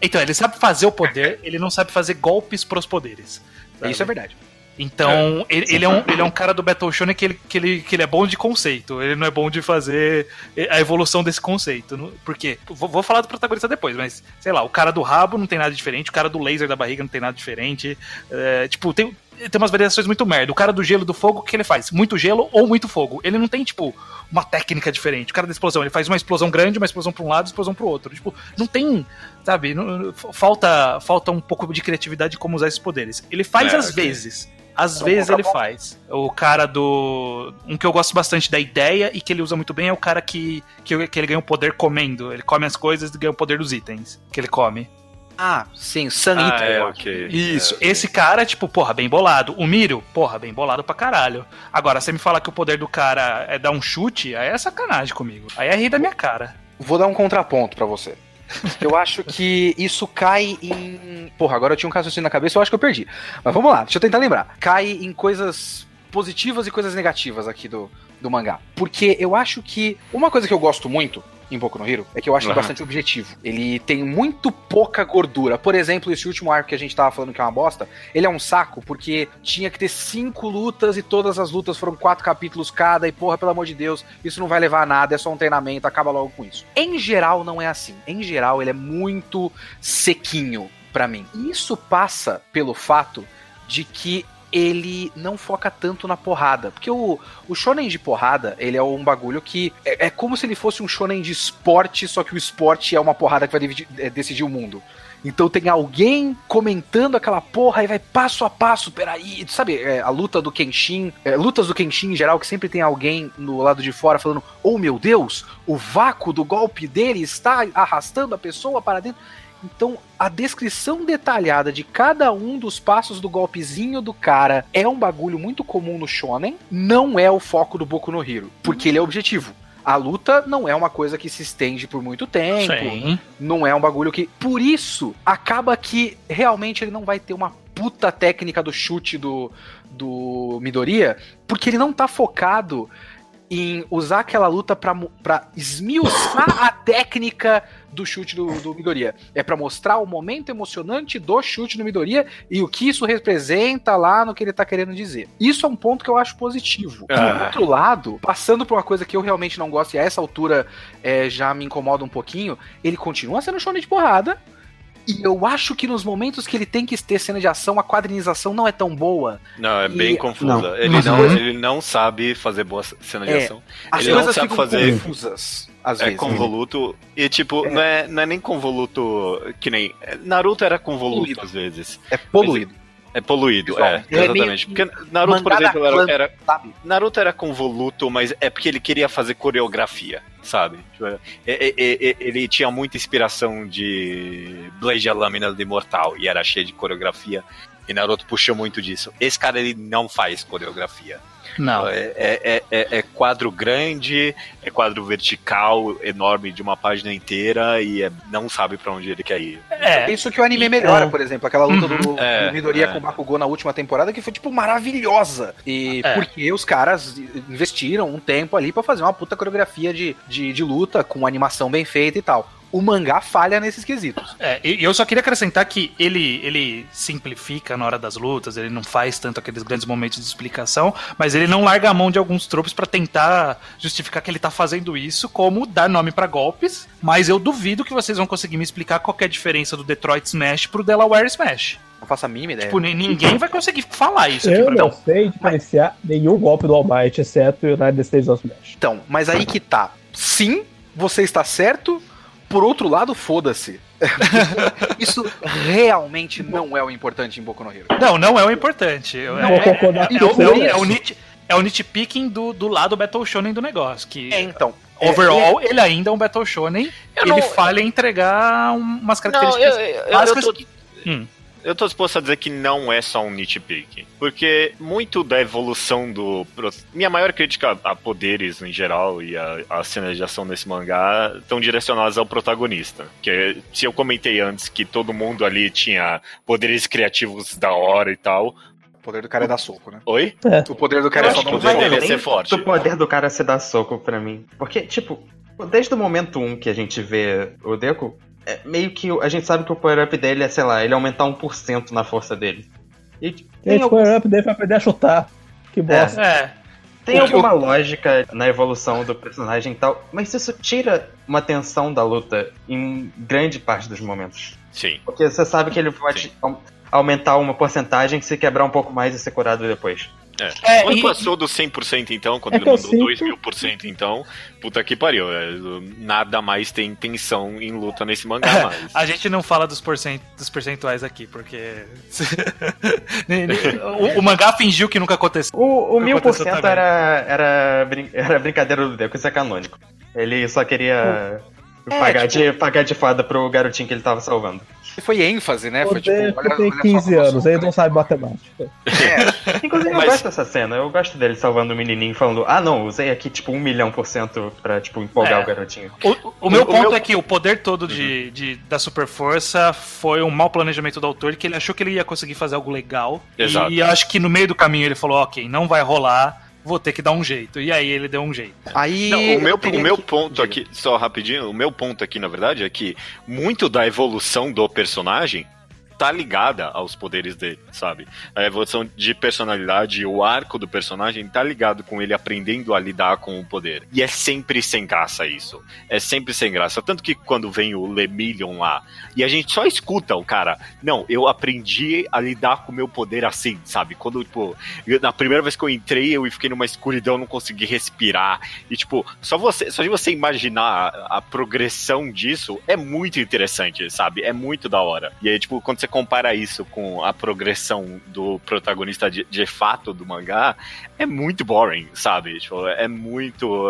então, ele sabe fazer o poder, ele não sabe fazer golpes pros poderes. sabe? Isso é verdade. Então, ele, ele é um, ele é um cara do Battle Shonen que ele, que, ele, que ele é bom de conceito. Ele não é bom de fazer a evolução desse conceito. não- Por quê? Vou, vou falar do protagonista depois, mas, sei lá, o cara do rabo não tem nada diferente, o cara do laser da barriga não tem nada diferente. É, tipo, tem, tem umas variações muito merda. O cara do gelo do fogo, o que ele faz? Muito gelo ou muito fogo. Ele não tem, tipo, uma técnica diferente. O cara da explosão, ele faz uma explosão grande, uma explosão pra um lado, explosão pro outro. Tipo, não tem, sabe, não- falta, falta um pouco de criatividade de como usar esses poderes. Ele faz É, às ok. vezes. Às É vezes ele faz. O cara do. Um que eu gosto bastante da ideia e que ele usa muito bem é o cara que, que, que ele ganha o poder comendo. Ele come as coisas e ganha o poder dos itens que ele come. Ah, sim, Sun Ah, é, eu acho. ok. Isso, É, esse cara, tipo, porra, bem bolado. O Miro, porra, bem bolado pra caralho. Agora, você me falar que o poder do cara é dar um chute, aí é sacanagem comigo. Aí é rir da minha cara. Vou dar um contraponto pra você. Eu acho que isso cai em. Porra, agora eu tinha um raciocínio na cabeça, eu acho que eu perdi. Mas vamos lá, deixa eu tentar lembrar. Cai em coisas positivas e coisas negativas aqui do, do mangá. Porque eu acho que. Uma coisa que eu gosto muito em Boku no Hero é que eu acho Aham. bastante objetivo. Ele tem muito pouca gordura. Por exemplo, esse último arco que a gente tava falando que é uma bosta, ele é um saco porque tinha que ter cinco lutas e todas as lutas foram quatro capítulos cada. E porra, pelo amor de Deus, isso não vai levar a nada, é só um treinamento, acaba logo com isso. Em geral, não é assim. Em geral, ele é muito sequinho pra mim. E isso passa pelo fato de que ele não foca tanto na porrada. Porque o, o shonen de porrada, ele é um bagulho que é, é como se ele fosse um shonen de esporte, só que o esporte é uma porrada que vai dividir- é, decidir o mundo. Então tem alguém comentando aquela porra e vai passo a passo, peraí. Sabe, é, a luta do Kenshin, é, lutas do Kenshin em geral, que sempre tem alguém no lado de fora falando: Oh meu Deus, o vácuo do golpe dele está arrastando a pessoa para dentro. Então, a descrição detalhada de cada um dos passos do golpezinho do cara é um bagulho muito comum no shonen, não é o foco do Boku no Hero, porque ele é objetivo. A luta não é uma coisa que se estende por muito tempo, Sim. não é um bagulho que. Por isso, acaba que realmente ele não vai ter uma puta técnica do chute do, do Midoriya, porque ele não tá focado em usar aquela luta pra, pra esmiuçar a técnica do chute do, do Midoriya. É pra mostrar o momento emocionante do chute do Midoriya e o que isso representa lá no que ele tá querendo dizer. Isso é um ponto que eu acho positivo. Por Ah. outro lado, passando por uma coisa que eu realmente não gosto e a essa altura é, já me incomoda um pouquinho, ele continua sendo shonen de porrada. E eu acho que nos momentos que ele tem que ter cena de ação, a quadrinização não é tão boa. Não, é E- bem confusa. não. Ele, não, ele não sabe fazer boa cena de É, ação. As Ele não coisas sabe ficam fazer- confusas, às É vezes. convoluto. E, tipo, Não, é, não é nem convoluto que nem. Naruto era convoluto Poluído. às vezes. É poluído, É poluído, é. É Exatamente. Porque Naruto, por exemplo, era, era-? Naruto era convoluto, mas é porque ele queria fazer coreografia, sabe? Tipo, é- é- é- é- ele tinha muita inspiração de Blade a Lâmina do Imortal e era cheio de coreografia. E Naruto puxa muito disso. Esse cara, ele não faz coreografia. Não. É, é, é, é quadro grande, é quadro vertical, enorme, de uma página inteira, e é- não sabe pra onde ele quer ir. É, Isso que o anime melhora, É. por exemplo, aquela luta do, É, do Midoriya é. com o Bakugou na última temporada, que foi, tipo, maravilhosa. E É. porque os caras investiram um tempo ali pra fazer uma puta coreografia de, de, de luta, com animação bem feita e tal. O mangá falha nesses quesitos. É, e eu só queria acrescentar que ele, ele simplifica na hora das lutas, ele não faz tanto aqueles grandes momentos de explicação, mas ele não larga a mão de alguns tropos pra tentar justificar que ele tá fazendo isso, como dar nome pra golpes, mas eu duvido que vocês vão conseguir me explicar qual que é a diferença do Detroit Smash pro Delaware Smash. Não faço a mínima ideia. Tipo, ni- ninguém vai conseguir falar isso aqui Eu pra não mim. sei diferenciar nenhum golpe do All Might, exceto o United States of Smash. Então, mas aí que tá. Sim, você está certo. Por outro lado, foda-se. Isso realmente não é o importante em Boku no Hero. Não, não é o importante. Eu- Não, é, é, é, é o- nessa. é o nit- é o nitpicking do, do lado Battle Shonen do negócio, que É, então. é, overall ele ainda é um Battle Shonen, Eu ele não- falha em entregar um- umas Não, características eu, eu, eu, básicas tô, que- Hum. Eu tô disposto a dizer que não é só um nitpick. Porque muito da evolução do. Minha maior crítica a poderes em geral e a, a cenas de ação nesse mangá estão direcionadas ao protagonista. Que se eu comentei antes que todo mundo ali tinha poderes criativos da hora e tal. O poder do cara é dar soco, né? Oi? O poder do Eu cara é acho só que dar um soco. dele é ser forte. O poder do cara se dar soco pra mim. Porque, tipo, desde o momento 1 que a gente vê o Deku, é meio que o- a gente sabe que o power-up dele é, sei lá, ele aumentar 1% na força dele. E tem, Gente, algum- power up dele pra aprender a chutar. Que bosta. É, tem o- alguma lógica na evolução do personagem e tal, mas isso tira uma tensão da luta em grande parte dos momentos. Sim. Porque você sabe que ele pode au- aumentar uma porcentagem se quebrar um pouco mais e ser curado depois. É. É, quando e- passou do 100% então, quando É ele mandou sinto- 2 mil por cento então, puta que pariu. é, nada mais tem tensão em luta nesse mangá mais. a gente não fala dos, porcent, dos percentuais aqui, porque o, o mangá fingiu que nunca aconteceu. O, o mil por aconteceu cento era, era, brin- era brincadeira do Deco, isso é canônico. Ele só queria É, pagar, tipo- de, pagar de fada pro garotinho que ele tava salvando. Foi ênfase, né? O Foi tipo, olha, tem olha só 15 como eu anos, ele não sabe matemática. É, Inclusive, Mas- eu gosto dessa cena. Eu gosto dele salvando o menininho falando: Ah, não, usei aqui tipo um milhão por cento pra tipo, empolgar É. o garotinho. O, o meu O ponto meu- é que o poder todo de, de- da super força foi um mau planejamento do autor, que ele achou que ele ia conseguir fazer algo legal. Exato. E acho que no meio do caminho ele falou, ok, não vai rolar, vou ter que dar um jeito. E aí ele deu um jeito. Aí. Não, o eu meu, o meu que- ponto aqui, só rapidinho, o meu ponto aqui, na verdade, é que muito da evolução do personagem tá ligada aos poderes dele, sabe? A evolução de personalidade, o arco do personagem tá ligado com ele aprendendo a lidar com o poder. E é sempre sem graça isso. É sempre sem graça. Tanto que quando vem o Lemillion lá, e a gente só escuta o cara, não, eu aprendi a lidar com o meu poder assim, sabe? Quando, tipo, na primeira vez que eu entrei, eu fiquei numa escuridão, não consegui respirar. E, tipo, só você, só de você imaginar a, a progressão disso é muito interessante, sabe? É muito da hora. E aí, tipo, quando você compara isso com a progressão do protagonista de, de fato do mangá, é muito boring, sabe? Tipo, é muito.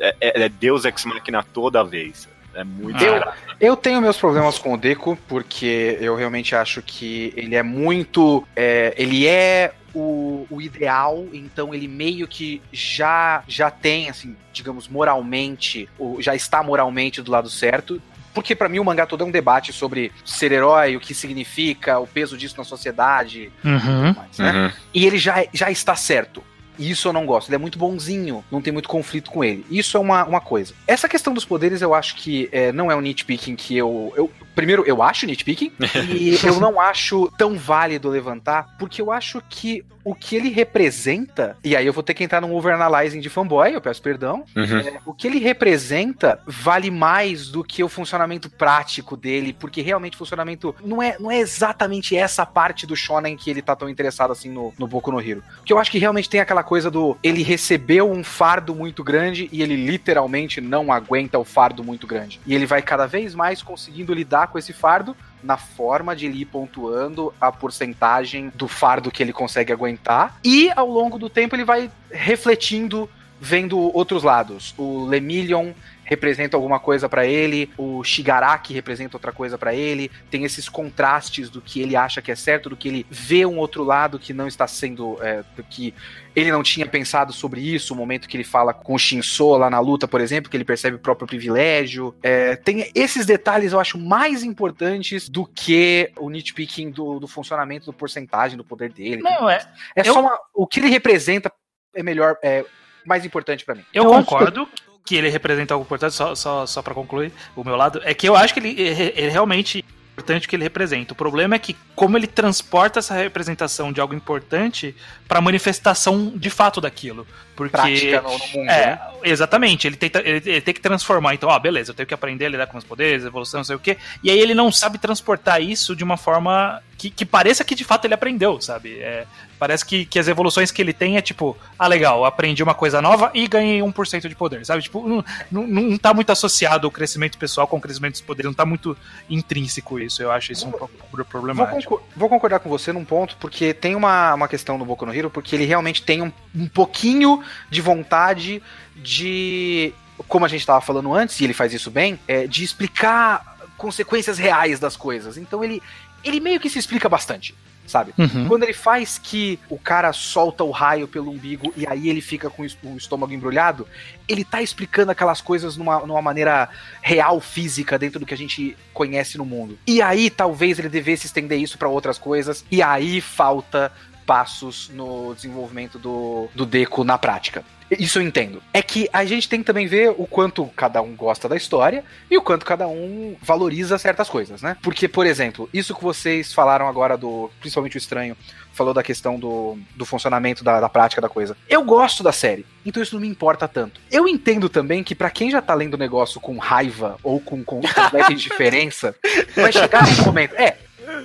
É, é- é Deus Ex Machina toda vez. É muito. Eu-. Eu tenho meus problemas com o Deco, porque eu realmente acho que ele é muito. é, ele é o, o ideal, então ele meio que já, já tem, assim, digamos, moralmente, o- já está moralmente do lado certo. Porque pra mim o mangá todo é um debate sobre ser herói, o que significa, o peso disso na sociedade, Uhum. mais, né? Uhum. E ele já, já está certo. E isso eu não gosto. Ele é muito bonzinho, não tem muito conflito com ele. Isso é uma, uma coisa. Essa questão dos poderes eu acho que é, não é um nitpicking que eu, eu. Primeiro, eu acho nitpicking. e eu não acho tão válido levantar, porque eu acho que o que ele representa. E aí eu vou ter que entrar num overanalyzing de fanboy, eu peço perdão. Uhum. É, o que ele representa vale mais do que o funcionamento prático dele, porque realmente o funcionamento não é, não é exatamente essa parte do shonen que ele tá tão interessado assim no, no Boku no Hero. Porque eu acho que realmente tem aquela coisa do ele recebeu um fardo muito grande e ele literalmente não aguenta o fardo muito grande. E ele vai cada vez mais conseguindo lidar com esse fardo na forma de ele ir pontuando a porcentagem do fardo que ele consegue aguentar. E ao longo do tempo ele vai refletindo vendo outros lados. O Lemillion representa alguma coisa pra ele, o Shigaraki representa outra coisa pra ele, tem esses contrastes do que ele acha que é certo, do que ele vê um outro lado que não está sendo, é, do que ele não tinha pensado sobre isso, o momento que ele fala com o Shinso lá na luta, por exemplo, que ele percebe o próprio privilégio. É, tem esses detalhes eu acho mais importantes do que o nitpicking do, do funcionamento do porcentagem do poder dele. Não, é. É eu- só uma, o que ele representa é melhor, é mais importante pra mim. Eu, Eu concordo que... ele representa algo importante, só, só, só para concluir o meu lado, é que eu acho que ele, ele, ele realmente é importante o que ele representa. O problema é que como ele transporta essa representação de algo importante para manifestação de fato daquilo. Porque Prática no, no mundo, é, né? exatamente. Ele, tenta, ele, ele tem que transformar. Então, ó, beleza, eu tenho que aprender a lidar com os poderes, evolução, não sei o quê. E aí ele não sabe transportar isso de uma forma que, que pareça que de fato ele aprendeu, sabe? É, parece que, que as evoluções que ele tem é tipo, ah, legal, aprendi uma coisa nova e ganhei 1% de poder, sabe? Tipo, não, não, não tá muito associado o crescimento pessoal com o crescimento dos poderes, não tá muito intrínseco isso. Eu acho isso um pouco Vou, problemático. concor- vou concordar com você num ponto, porque tem uma, uma questão no Boku no Hero, porque ele realmente tem um, um pouquinho de vontade de. Como a gente estava falando antes, e ele faz isso bem, é, de explicar consequências reais das coisas. Então ele, ele meio que se explica bastante, sabe? Uhum. Quando ele faz que o cara solta o raio pelo umbigo e aí ele fica com o es- o estômago embrulhado, ele tá explicando aquelas coisas numa, numa maneira real, física, dentro do que a gente conhece no mundo. E aí talvez ele devesse estender isso pra outras coisas, e aí falta passos no desenvolvimento do, do Deco na prática. Isso eu entendo. É que a gente tem que também ver o quanto cada um gosta da história e o quanto cada um valoriza certas coisas, né? Porque, por exemplo, isso que vocês falaram agora do. Principalmente o estranho, falou da questão do, do funcionamento da, da prática da coisa. Eu gosto da série, então isso não me importa tanto. Eu entendo também que pra quem já tá lendo o negócio com raiva ou com, com completa indiferença, vai chegar um momento. É.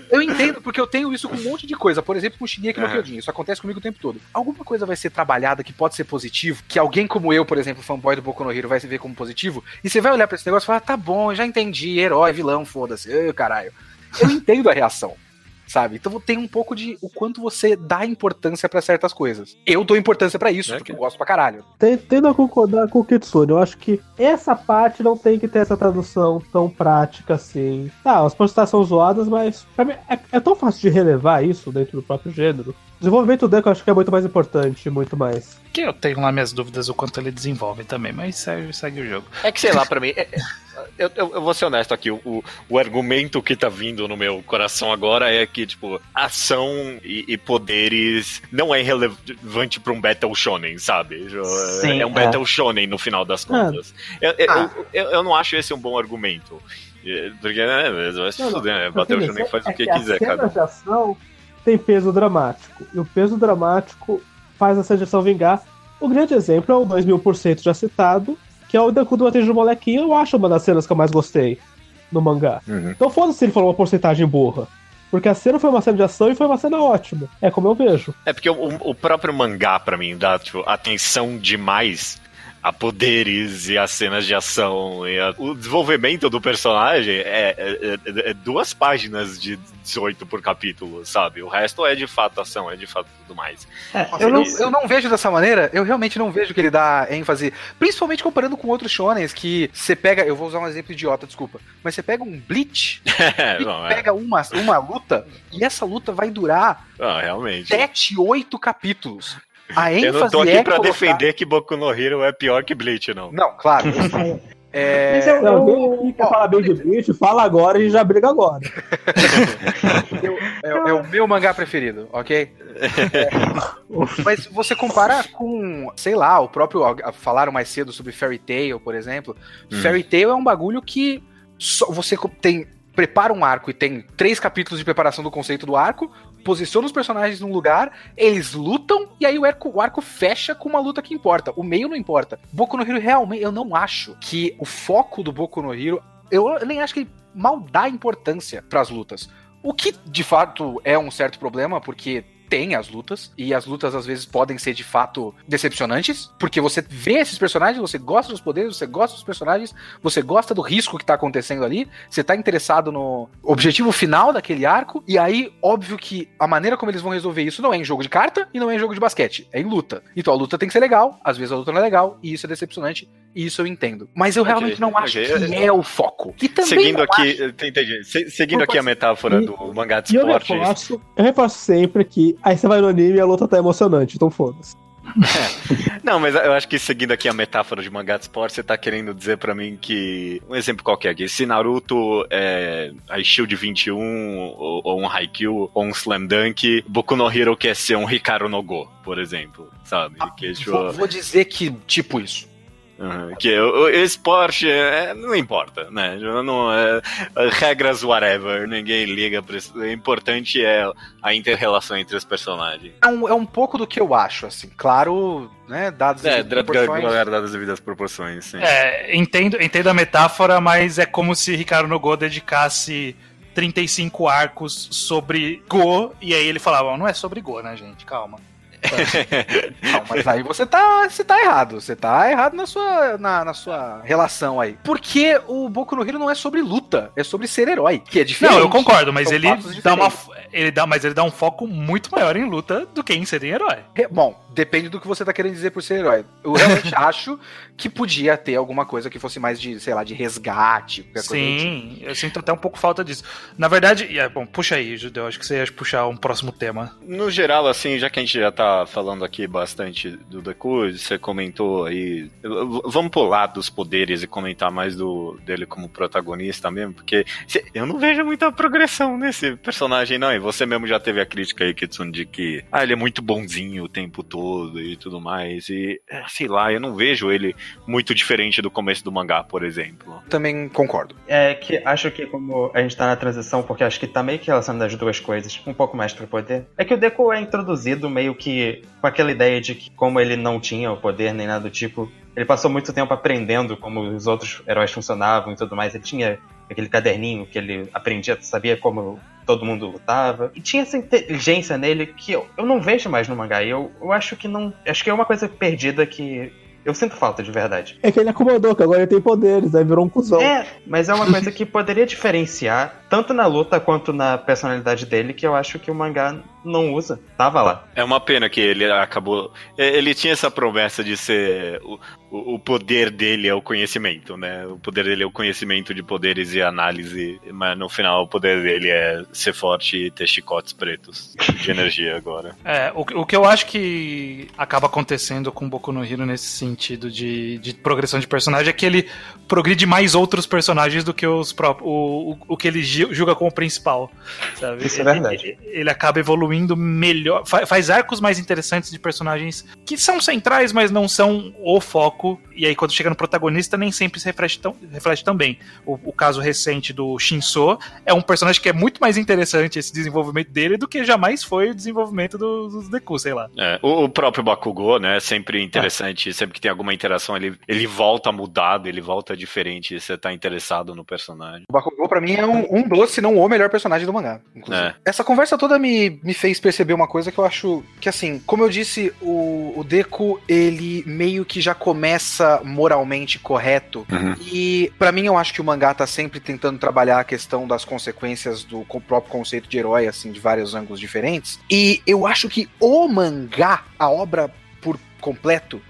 Eu entendo, porque eu tenho isso com um monte de coisa. Por exemplo, com o Shingeki no. Kyojin. Isso acontece comigo o tempo todo. Alguma coisa vai ser trabalhada que pode ser positivo, que alguém como eu, por exemplo, fanboy do Boku no Hero, vai se ver como positivo, e você vai olhar pra esse negócio e falar, tá bom, já entendi, herói, vilão, foda-se, caralho. Eu entendo a reação. Sabe? Então tem um pouco de o quanto você dá importância pra certas coisas. Eu dou importância pra isso, É porque que- eu gosto pra caralho. Ten- Tendo a concordar com o Kitsune, eu acho que essa parte não tem que ter essa tradução tão prática assim. Tá, as porcentagens são zoadas, mas pra mim é, é tão fácil de relevar isso dentro do próprio gênero. O desenvolvimento do Deco eu acho que é muito mais importante, muito mais. Que eu tenho lá minhas dúvidas o quanto ele desenvolve também, mas segue, segue o jogo. É que sei lá, pra mim. é- é- eu, eu, eu vou ser honesto aqui. O, o, argumento que tá vindo no meu coração agora é que, tipo, ação e, e poderes não é relevante pra um Battle Shonen, sabe? Sim, é um é. Battle Shonen no final das contas. Eu, eu, Ah. eu, eu- eu não acho esse um bom argumento. É, Porque, né, vai se fuder, né? Battle Shonen faz é o que que quiser, cara. de ação tem peso dramático. E o peso dramático faz essa gestão vingar. O grande exemplo é o 2000% já citado, que é o Deku do de Molequinho. Eu acho uma das cenas que eu mais gostei no mangá. Uhum. Então foda-se se ele falou uma porcentagem burra. Porque a cena foi uma cena de ação e foi uma cena ótima. É como eu vejo. É porque o, o próprio mangá, pra mim, dá tipo, atenção demais a poderes e as cenas de ação. E a- o desenvolvimento do personagem é, é- é- é duas páginas de 18 por capítulo, sabe? O resto é de fato ação, é de fato tudo mais. É, Eu não, eu não vejo dessa maneira, eu realmente não vejo que ele dá ênfase, principalmente comparando com outros shonens que você pega, eu vou usar um exemplo idiota, desculpa, mas você pega um Bleach, É, e não, é, pega uma, uma luta, e essa luta vai durar não, realmente. 7, 8 capítulos. A ênfase Eu não tô aqui é pra colocar- defender que Boku no Hero é pior que Bleach, não. Não, claro. eu sei. É, Mas eu- Se alguém aqui quer ó, falar bem de Bleach, fala agora e já briga agora. é, é o meu mangá preferido, ok? É, mas você compara com, sei lá, o próprio. Falaram mais cedo sobre Fairy Tail, por exemplo. Hum. Fairy Tail é um bagulho que só você tem. Prepara um arco e tem três capítulos de preparação do conceito do arco, posiciona os personagens num lugar, eles lutam e aí o arco, o arco fecha com uma luta que importa. O meio não importa. Boku no Hero realmente, eu não acho que o foco do Boku no Hero, eu nem acho que ele mal dá importância pras lutas. O que de fato é um certo problema, porque tem as lutas, e as lutas às vezes podem ser de fato decepcionantes, porque você vê esses personagens, você gosta dos poderes, você gosta dos personagens, você gosta do risco que tá acontecendo ali, você tá interessado no objetivo final daquele arco, e aí, óbvio que a maneira como eles vão resolver isso não é em jogo de carta e não é em jogo de basquete, é em luta. Então a luta tem que ser legal, às vezes a luta não é legal, e isso é decepcionante isso eu entendo. Mas eu Ok, realmente não acho ok. que é o foco. E também Seguindo não aqui, acho- entendi. Se- Seguindo aqui a metáfora E- do mangá de E eu reforço, eu reforço sempre que aí você vai no anime e a luta tá emocionante, então foda-se. Não, mas eu acho que seguindo aqui a metáfora de mangá de esporte, você tá querendo dizer pra mim que. Um exemplo qualquer aqui. Se Naruto é a Shield 21, ou, ou um Haikyuu, ou um Slam Dunk, Boku no Hero quer ser um Hikaru no Go, por exemplo. Sabe? que, tipo, Vou, vou dizer que, tipo isso. Uhum, que o, o esporte é, não importa, né? Não, é, regras whatever, ninguém liga pra isso. O importante é a inter-relação entre os personagens. É um, é um pouco do que eu acho, assim. Claro, né, dados É, as proporções. guardadas as devidas proporções, sim. É, entendo, entendo a metáfora, mas é como se Ricardo Nogô dedicasse 35 arcos sobre Go, e aí ele falava, "Ó, não é sobre Go, né, gente? Calma. Não, mas aí você tá, você tá errado. Você tá errado na sua, na, na sua relação aí. Porque o Boku no Hero não é sobre luta, é sobre ser herói, que é diferente. Não, eu concordo, mas São ele dá, uma. Ele dá, mas ele dá um foco muito maior em luta do que em ser em herói. Re- Bom, depende do que você tá querendo dizer por ser herói. Eu realmente acho que podia ter alguma coisa que fosse mais de, sei lá, de resgate. do tipo. Sim, eu sinto até um pouco falta disso. Na verdade, é, bom, puxa aí, Judeu, acho que você ia puxar um próximo tema. No geral, assim, já que a gente já tá falando aqui bastante do Deku, você comentou aí. Vamos pular dos poderes e comentar mais do dele como protagonista mesmo, porque eu não vejo muita progressão nesse personagem, não. E você mesmo já teve a crítica aí, Kitsune, de que ah, ele é muito bonzinho o tempo todo e tudo mais. E eh, sei lá, eu não vejo ele muito diferente do começo do mangá, por exemplo. Também concordo. É que acho que como a gente tá na transição, porque acho que tá meio que relacionando as duas coisas, um pouco mais pro poder, é que o Deku é introduzido meio que com aquela ideia de que como ele não tinha o poder nem nada do tipo, ele passou muito tempo aprendendo como os outros heróis funcionavam e tudo mais. Ele tinha aquele caderninho que ele aprendia, sabia como todo mundo lutava. E tinha essa inteligência nele que eu, eu não vejo mais no mangá. E eu, eu acho que não. Acho que é uma coisa perdida que eu sinto falta de verdade. É que ele acomodou, que agora ele tem poderes, aí virou um cuzão. É, mas é uma coisa que poderia diferenciar tanto na luta quanto na personalidade dele, que eu acho que o mangá não usa. Tava lá. É uma pena que ele acabou. é, Ele tinha essa promessa de ser. O, o poder dele é o conhecimento, né? O poder dele é o conhecimento de poderes e análise, mas no final o poder dele é ser forte e ter chicotes pretos de energia agora. É, o, o que eu acho que acaba acontecendo com Boku no Hero nesse sentido de, de progressão de personagem é que ele progride mais outros personagens do que os próprios, o, o, o que ele julga como principal, sabe? Isso é Ele- verdade. Ele, acaba evoluindo melhor, fa- faz arcos mais interessantes de personagens que são centrais, mas não são o foco, e aí quando chega no protagonista nem sempre se reflete tão, reflete tão bem. O, o caso recente do Shinso é um personagem que é muito mais interessante esse desenvolvimento dele do que jamais foi o desenvolvimento do- dos Deku, sei lá. É, o, o próprio Bakugou, né? Sempre interessante, sempre que tem alguma interação, ele, ele volta mudado, ele volta diferente, você tá interessado no personagem. O Bakugou, pra mim, é um, um dos, se não o melhor personagem do mangá. Inclusive. É. Essa conversa toda me, me fez perceber uma coisa que eu acho que, assim, como eu disse, o, o Deku, ele meio que já começa moralmente correto. Uhum. E pra mim, eu acho que o mangá tá sempre tentando trabalhar a questão das consequências do próprio conceito de herói, assim, de vários ângulos diferentes. E eu acho que o mangá, a obra por completo,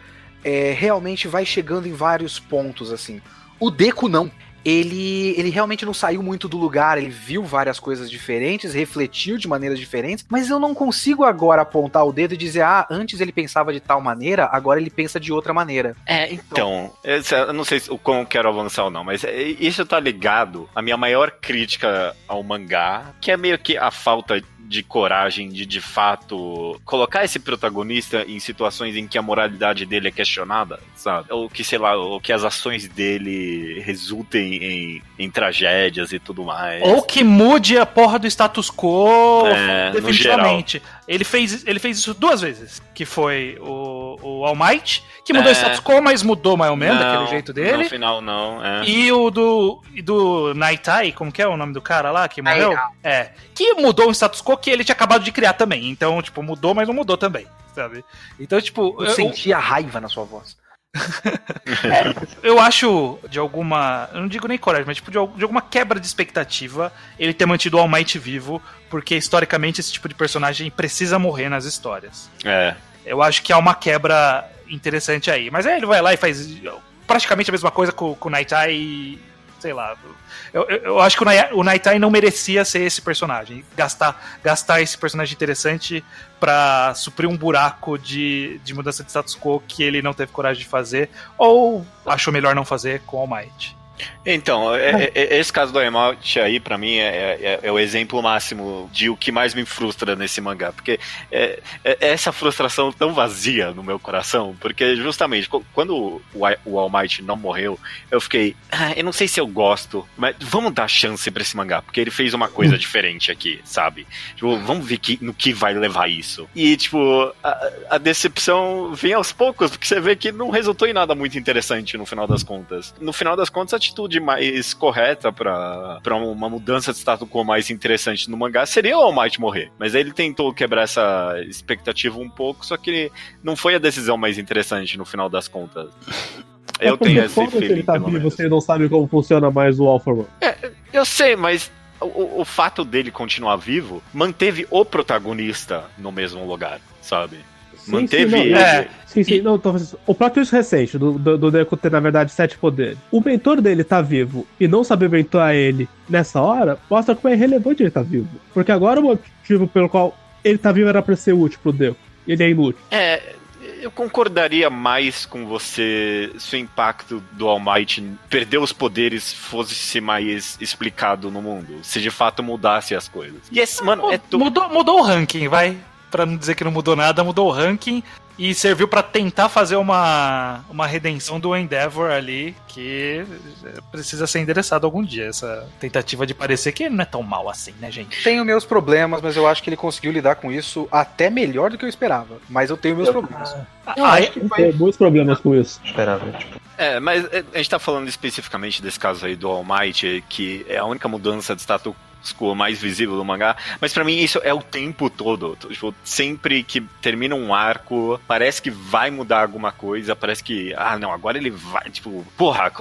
é, realmente vai chegando em vários pontos, assim. O Deku não. Ele, ele realmente não saiu muito do lugar, ele viu várias coisas diferentes, refletiu de maneiras diferentes, mas eu não consigo agora apontar o dedo e dizer, ah, antes ele pensava de tal maneira, agora ele pensa de outra maneira. É, então, esse- eu não sei se- o quão quero avançar ou não, mas é- isso tá ligado à minha maior crítica ao mangá, que é meio que a falta de coragem de, de fato, colocar esse protagonista em situações em que a moralidade dele é questionada, sabe? Ou que, sei lá, ou que as ações dele resultem em, em tragédias e tudo mais. Ou que mude a porra do status quo É, no definitivamente. Ele fez, ele fez isso duas vezes. Que foi o, o All Might, que mudou É. o status quo, mas mudou mais ou menos Não, daquele jeito dele. No final, não. É. E o do, e do Naitai, como que é o nome do cara lá que morreu? É. Que mudou um status quo que ele tinha acabado de criar também. Então, tipo, mudou, mas não mudou também, sabe? Então, tipo, Eu eu, senti a raiva na sua voz. Eu acho de alguma. Eu não digo nem coragem, mas tipo, de, de alguma quebra de expectativa ele ter mantido o All Might vivo, porque historicamente esse tipo de personagem precisa morrer nas histórias. É. Eu acho que há uma quebra interessante aí. Mas aí ele vai lá e faz praticamente a mesma coisa com, com o Naitai e. Sei lá. Eu, eu, acho que o, Nai- o Naitai não merecia ser esse personagem. Gastar, gastar esse personagem interessante pra suprir um buraco de, de mudança de status quo que ele não teve coragem de fazer. Ou achou melhor não fazer com All Might. Então, é- é- é- esse caso do Emote aí, pra mim, é, é- é o exemplo máximo de o que mais me frustra nesse mangá. Porque é, é essa frustração tão vazia no meu coração, porque justamente quando o, o All Might não morreu, eu fiquei, ah, eu não sei se eu gosto, mas vamos dar chance pra esse mangá, porque ele fez uma coisa diferente aqui, sabe? Tipo, vamos ver que, no que vai levar isso. E, tipo, a, a decepção vem aos poucos, porque você vê que não resultou em nada muito interessante no final das contas. No final das contas, a atitude mais correta pra uma mudança de status quo mais interessante no mangá seria o All Might morrer. Mas ele tentou quebrar essa expectativa um pouco, só que não foi a decisão mais interessante no final das contas. Eu porque tenho esse feeling, ele tá vivo, você não sabe como funciona mais o Alpha One. Eu sei, mas o, o fato dele continuar vivo manteve o protagonista no mesmo lugar, sabe? Sim, Manteve sim, não, ele. É. Sim, sim, não, tô, o plot twist recente do, do, do Deku ter, na verdade, sete poderes. O mentor dele tá vivo e não saber mentorar ele nessa hora mostra como é irrelevante ele tá vivo. Porque agora o motivo pelo qual ele tá vivo era pra ser útil pro Deku. Ele é inútil. É, eu concordaria mais com você se o impacto do All Might perder os poderes fosse mais explicado no mundo. Se de fato mudasse as coisas. E esse, mano, é tudo. Mudou, mudou o ranking, vai. Pra não dizer que não mudou nada, mudou o ranking e serviu pra tentar fazer uma, uma redenção do Endeavor ali, que precisa ser endereçado algum dia. Essa tentativa de parecer que ele não é tão mal assim, né, gente? Tenho meus problemas, mas eu acho que ele conseguiu lidar com isso até melhor do que eu esperava. Mas eu tenho meus problemas. Aí, Tem muitos problemas com isso. Esperava, tipo. É, mas é, a gente tá falando especificamente desse caso aí do All Might, que é a única mudança de status quo mais visível do mangá, mas pra mim isso é o tempo todo. Tipo, sempre que termina um arco, parece que vai mudar alguma coisa, parece que, ah, não, agora ele vai, tipo, porra,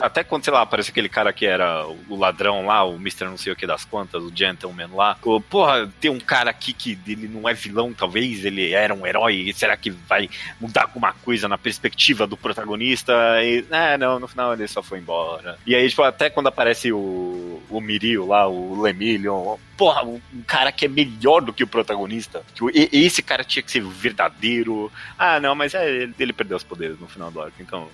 até quando, sei lá, aparece aquele cara que era o ladrão lá, o Mr. não sei o que das contas, o gentleman lá, porra, tem um cara aqui que ele não é vilão, talvez, ele era um herói, será que vai mudar alguma coisa na perspectiva do protagonista? E, é, não, no final ele só foi embora. E aí, tipo, até quando aparece o, o Mirio lá, o Lemillion, porra, um cara que é melhor do que o protagonista. Tipo, e- esse cara tinha que ser verdadeiro. Ah, não, mas é, ele, ele perdeu os poderes no final do arco, então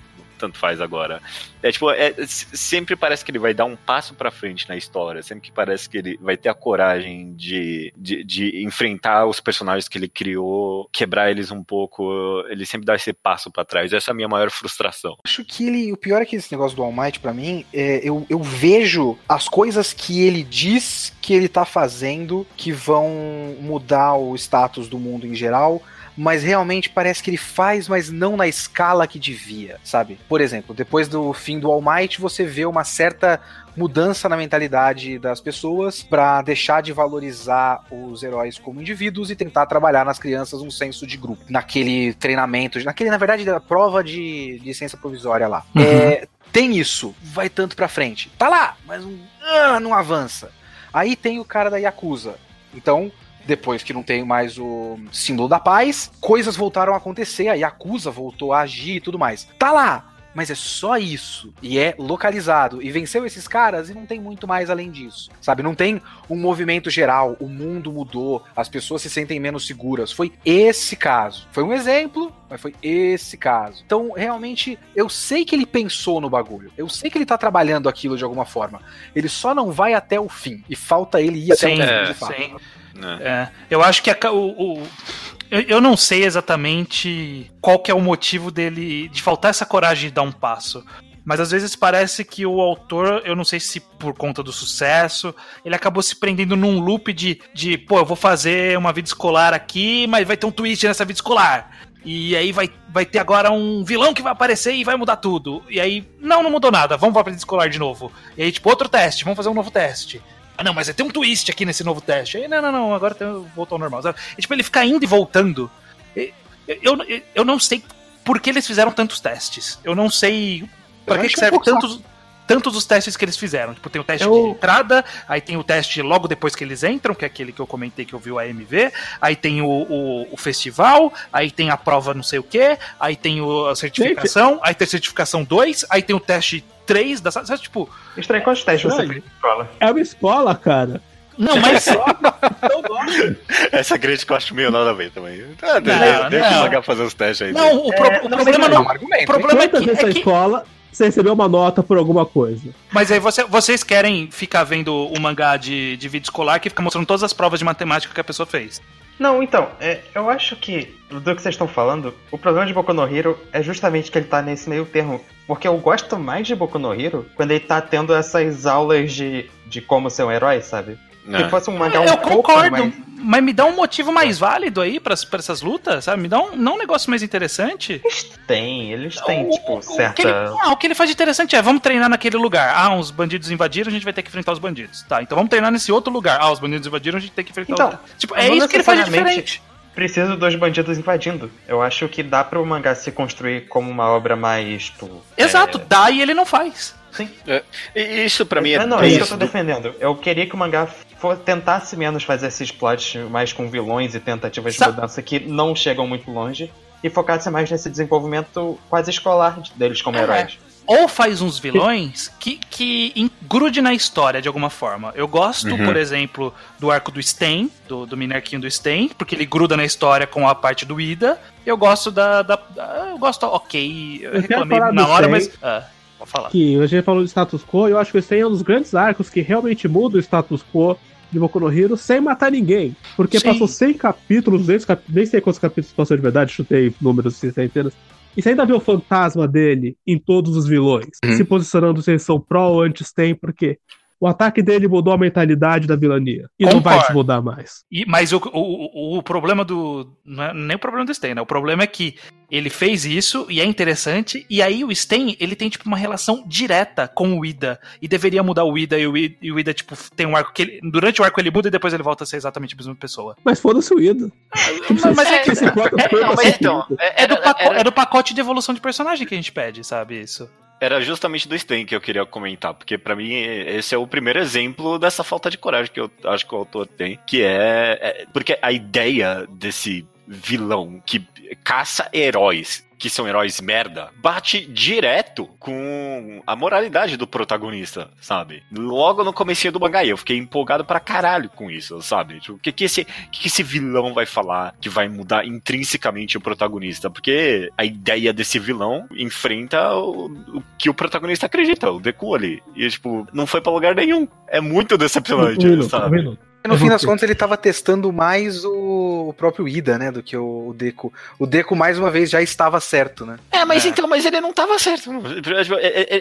tanto faz agora. É tipo, é, sempre parece que ele vai dar um passo pra frente na história, sempre que parece que ele vai ter a coragem de, de, de enfrentar os personagens que ele criou, quebrar eles um pouco, ele sempre dá esse passo pra trás. Essa é a minha maior frustração. Acho que ele. O pior é que esse negócio do All Might, pra mim, é, eu, eu vejo as coisas que ele diz que ele tá fazendo que vão mudar o status do mundo em geral. Mas realmente parece que ele faz, mas não na escala que devia, sabe? Por exemplo, depois do fim do All Might, você vê uma certa mudança na mentalidade das pessoas pra deixar de valorizar os heróis como indivíduos e tentar trabalhar nas crianças um senso de grupo. Naquele treinamento, naquele, na verdade, da prova de licença provisória lá. Uhum. É, tem isso, vai tanto pra frente. Tá lá, mas não, ah, não avança. Aí tem o cara da Yakuza. Então, depois que não tem mais o símbolo da paz, coisas voltaram a acontecer, a Yakuza voltou a agir e tudo mais. Tá lá, mas é só isso. E é localizado. E venceu esses caras e não tem muito mais além disso. Sabe? Não tem um movimento geral. O mundo mudou. As pessoas se sentem menos seguras. Foi esse caso. Foi um exemplo, mas foi esse caso. Então, realmente, eu sei que ele pensou no bagulho. Eu sei que ele tá trabalhando aquilo de alguma forma. Ele só não vai até o fim. E falta ele ir até Sim, o fim, é, de fato. sim. É, eu acho que a o, o- eu, eu não sei exatamente qual que é o motivo dele de faltar essa coragem de dar um passo. Mas às vezes parece que o autor, eu não sei se por conta do sucesso, ele acabou se prendendo num loop de, de pô, eu vou fazer uma vida escolar aqui, mas vai ter um twist nessa vida escolar. E aí vai, vai ter agora um vilão que vai aparecer e vai mudar tudo. E aí, não, não mudou nada, vamos pra vida escolar de novo. E aí, tipo, outro teste, vamos fazer um novo teste. Ah, não, mas tem um twist aqui nesse novo teste. Aí, não, não, não, agora tem, voltou ao normal. sabe? E, tipo, ele fica indo e voltando. E- Eu, eu, não sei por que eles fizeram tantos testes. Eu não sei pra que, que é serve um pouco tantos. tantos os testes que eles fizeram. Tipo, tem o teste Eu- de entrada, aí tem o teste logo depois que eles entram, que é aquele que eu comentei que eu vi o AMV, aí tem o, o, o festival, aí tem a prova não sei o que, aí tem o, a certificação, aí tem a certificação 2, aí tem o teste 3 da sabe, tipo, Estranho, quantos testes você fez na escola? É uma escola, cara. não, mas Eu gosto. Essa crítica eu acho meio nada a ver também. Ah, Não, deixa deixa não. o fazer os testes aí. não, o, pro- o não, problema mas não, um o problema é que, vezes é que escola você recebeu uma nota por alguma coisa? Mas aí você- vocês querem ficar vendo o mangá de, de vídeo escolar que fica mostrando todas as provas de matemática que a pessoa fez. Não, então, é, eu acho que do que vocês estão falando, o problema de Boku no Hero é justamente que ele tá nesse meio termo. Porque eu gosto mais de Boku no Hero quando ele tá tendo essas aulas de, de como ser um herói, sabe? Não. Se fosse um mangá um eu pouco concordo, mais- mas me dá um motivo mais válido aí pra, pra essas lutas, sabe? Me dá um, não um negócio mais interessante. Tem, eles têm, O- tipo, o- o que ele, ah, o que ele faz de interessante é, vamos treinar naquele lugar. Ah, uns bandidos invadiram, a gente vai ter que enfrentar os bandidos. Tá, então vamos treinar nesse outro lugar. Ah, os bandidos invadiram, a gente tem que enfrentar Então, os Tipo, é não isso que ele faz de diferente. Preciso dos bandidos invadindo. Eu acho que dá pro mangá se construir como uma obra mais. Tipo, Exato, é, dá e ele não faz. E Isso pra mim é É, não, é isso que eu tô defendendo. Eu queria que o mangá for, tentasse menos fazer esses plots mais com vilões e tentativas Sa- de mudança que não chegam muito longe. E focasse mais nesse desenvolvimento quase escolar deles como É. heróis. Ou faz uns vilões que, que engrude na história de alguma forma. Eu gosto, Uhum. por exemplo, do arco do Sten, do, do Minerquinho do Sten, porque ele gruda na história com a parte do Ida. Eu gosto da. da- da- eu gosto, ok. Eu, Eu reclamei na hora, Sten. mas. Ah, pode falar. Que a gente falou de status quo, e eu acho que esse é um dos grandes arcos que realmente muda o status quo de Boku no Hero sem matar ninguém. Porque Sim. passou 100 capítulos, nem, cap... nem sei quantos capítulos passou de verdade, chutei números assim, centenas. E você ainda vê o fantasma dele em todos os vilões, Uhum. se posicionando se eles são pró ou anti-Stem, porque o ataque dele mudou a mentalidade da vilania. E não vai Concordo. se mudar mais. E- mas o, o, o, problema do. Não é nem o problema do Sten, né? O problema é que ele fez isso e é interessante. E aí o Sten, ele tem, tipo, uma relação direta com o Ida. E deveria mudar o Ida. E o Ida, e o Ida, tipo, tem um arco que ele. Durante o arco ele muda e depois ele volta a ser exatamente a mesma pessoa. Mas foda-se o Ida. Mas, mas é que. Plot é- não, mas ser então, feito. É do, é do pacote de evolução de personagem que a gente pede, sabe? Isso. Era justamente do Sten que eu queria comentar, porque pra mim esse é o primeiro exemplo dessa falta de coragem que eu acho que o autor tem, que é, é- porque a ideia desse vilão que caça heróis que são heróis merda, bate direto com a moralidade do protagonista, sabe? Logo no comecinho do mangá, eu fiquei empolgado pra caralho com isso, sabe? Tipo, o que que esse, que que esse vilão vai falar que vai mudar intrinsecamente o protagonista? Porque a ideia desse vilão enfrenta o, o que o protagonista acredita, o Deku ali. E, tipo, não foi pra lugar nenhum. É muito decepcionante, um sabe? minuto. No Eu fim das ter. contas, ele tava testando mais o, o próprio Ida, né? Do que o, o Deco. O Deco, mais uma vez, já estava certo, né? É, mas É. então, mas ele não tava certo. não. Ele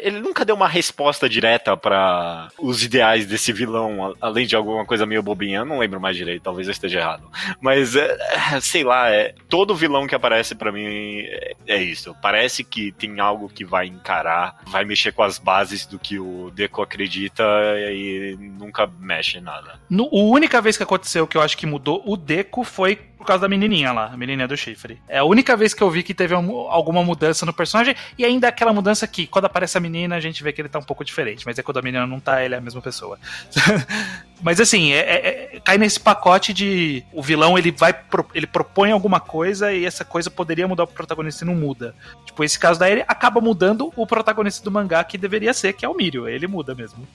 ele nunca deu uma resposta direta pra os ideais desse vilão, além de alguma coisa meio bobinha. Eu não lembro mais direito, talvez eu esteja errado. Mas, é, é, sei lá, é, todo vilão que aparece pra mim é, é isso. Parece que tem algo que vai encarar, vai mexer com as bases do que o Deco acredita e nunca mexe em nada. No, a única vez que aconteceu que eu acho que mudou o Deco foi por causa da menininha lá, a menininha do chifre. É a única vez que eu vi que teve um- alguma mudança no personagem, e ainda aquela mudança que, quando aparece a menina, a gente vê que ele tá um pouco diferente, mas é quando a menina não tá, ele é a mesma pessoa. mas assim, é- é- é- cai nesse pacote de o vilão ele vai pro- ele propõe alguma coisa e essa coisa poderia mudar o protagonista e não muda. Tipo, esse caso daí ele acaba mudando o protagonista do mangá que deveria ser, que é o Mirio, ele muda mesmo.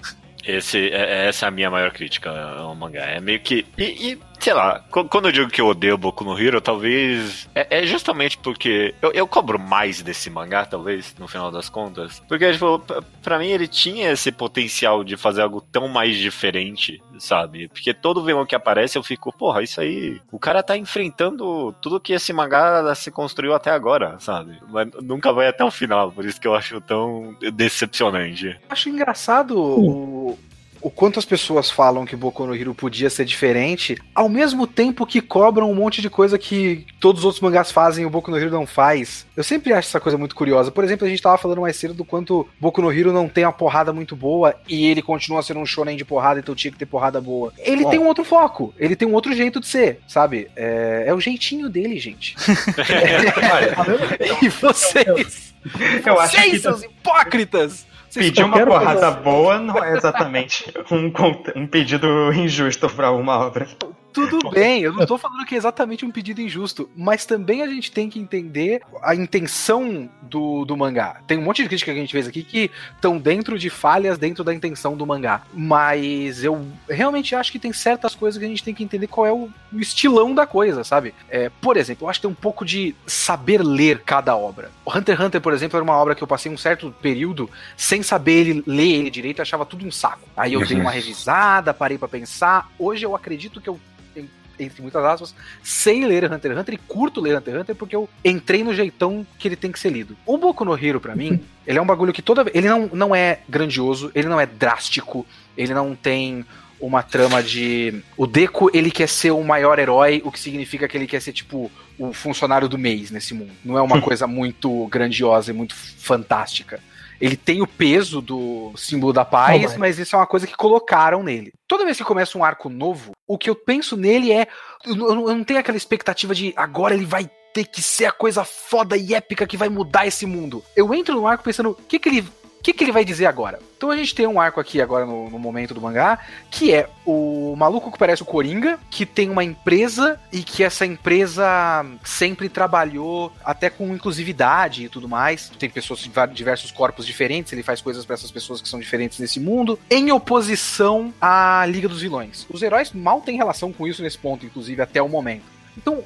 Esse, é- essa é a minha maior crítica ao mangá. É meio que. E, e, sei lá, qu- quando eu digo que eu odeio Boku no Hero, talvez. É, é justamente porque eu, eu cobro mais desse mangá, talvez, no final das contas. Porque, tipo, pra mim ele tinha esse potencial de fazer algo tão mais diferente, sabe? Porque todo vilão que aparece eu fico, porra, isso aí. O cara tá enfrentando tudo que esse mangá se construiu até agora, sabe? Mas nunca vai até o final, por isso que eu acho tão decepcionante. Acho engraçado o, o quanto as pessoas falam que Boku no Hero podia ser diferente, ao mesmo tempo que cobram um monte de coisa que todos os outros mangás fazem e o Boku no Hero não faz. Eu sempre acho essa coisa muito curiosa. Por exemplo, a gente tava falando mais cedo do quanto Boku no Hero não tem uma porrada muito boa e ele continua sendo um shonen de porrada, então tinha que ter porrada boa. Ele Bom. tem um outro foco, ele tem um outro jeito de ser, sabe? É, é o jeitinho dele, gente. E vocês? eu acho vocês, que seus hipócritas! Vocês Pedir uma porrada boa não é exatamente um, um pedido injusto pra uma obra. Tudo bem, eu não tô falando que é exatamente um pedido injusto, mas também a gente tem que entender a intenção do, do mangá. Tem um monte de crítica que a gente fez aqui que estão dentro de falhas dentro da intenção do mangá. Mas eu realmente acho que tem certas coisas que a gente tem que entender qual é o, o estilão da coisa, sabe? É, por exemplo, eu acho que tem um pouco de saber ler cada obra. O Hunter x Hunter, por exemplo, era uma obra que eu passei um certo período sem saber ele, ler ele direito, achava tudo um saco. Aí eu dei uma revisada, parei pra pensar. Hoje eu acredito que eu entre muitas aspas, sei ler Hunter x Hunter e curto ler Hunter x Hunter porque eu entrei no jeitão que ele tem que ser lido. O Boku no Hero, pra mim, ele é um bagulho que toda vez. Ele não, não é grandioso, ele não é drástico, ele não tem uma trama de. O Deku, ele quer ser o maior herói, o que significa que ele quer ser, tipo, o funcionário do mês nesse mundo. Não é uma coisa muito grandiosa e muito fantástica. Ele tem o peso do símbolo da paz, mas- mas isso é uma coisa que colocaram nele. Toda vez que começa um arco novo, o que eu penso nele é. Eu não, eu não tenho aquela expectativa de agora ele vai ter que ser a coisa foda e épica que vai mudar esse mundo. Eu entro no arco pensando, o que, que ele. O que, que ele vai dizer agora? Então a gente tem um arco aqui agora no, no momento do mangá, que é o maluco que parece o Coringa, que tem uma empresa e que essa empresa sempre trabalhou até com inclusividade e tudo mais. Tem pessoas de diversos corpos diferentes, ele faz coisas pra essas pessoas que são diferentes nesse mundo, em oposição à Liga dos Vilões. Os heróis mal têm relação com isso nesse ponto, inclusive até o momento. Então,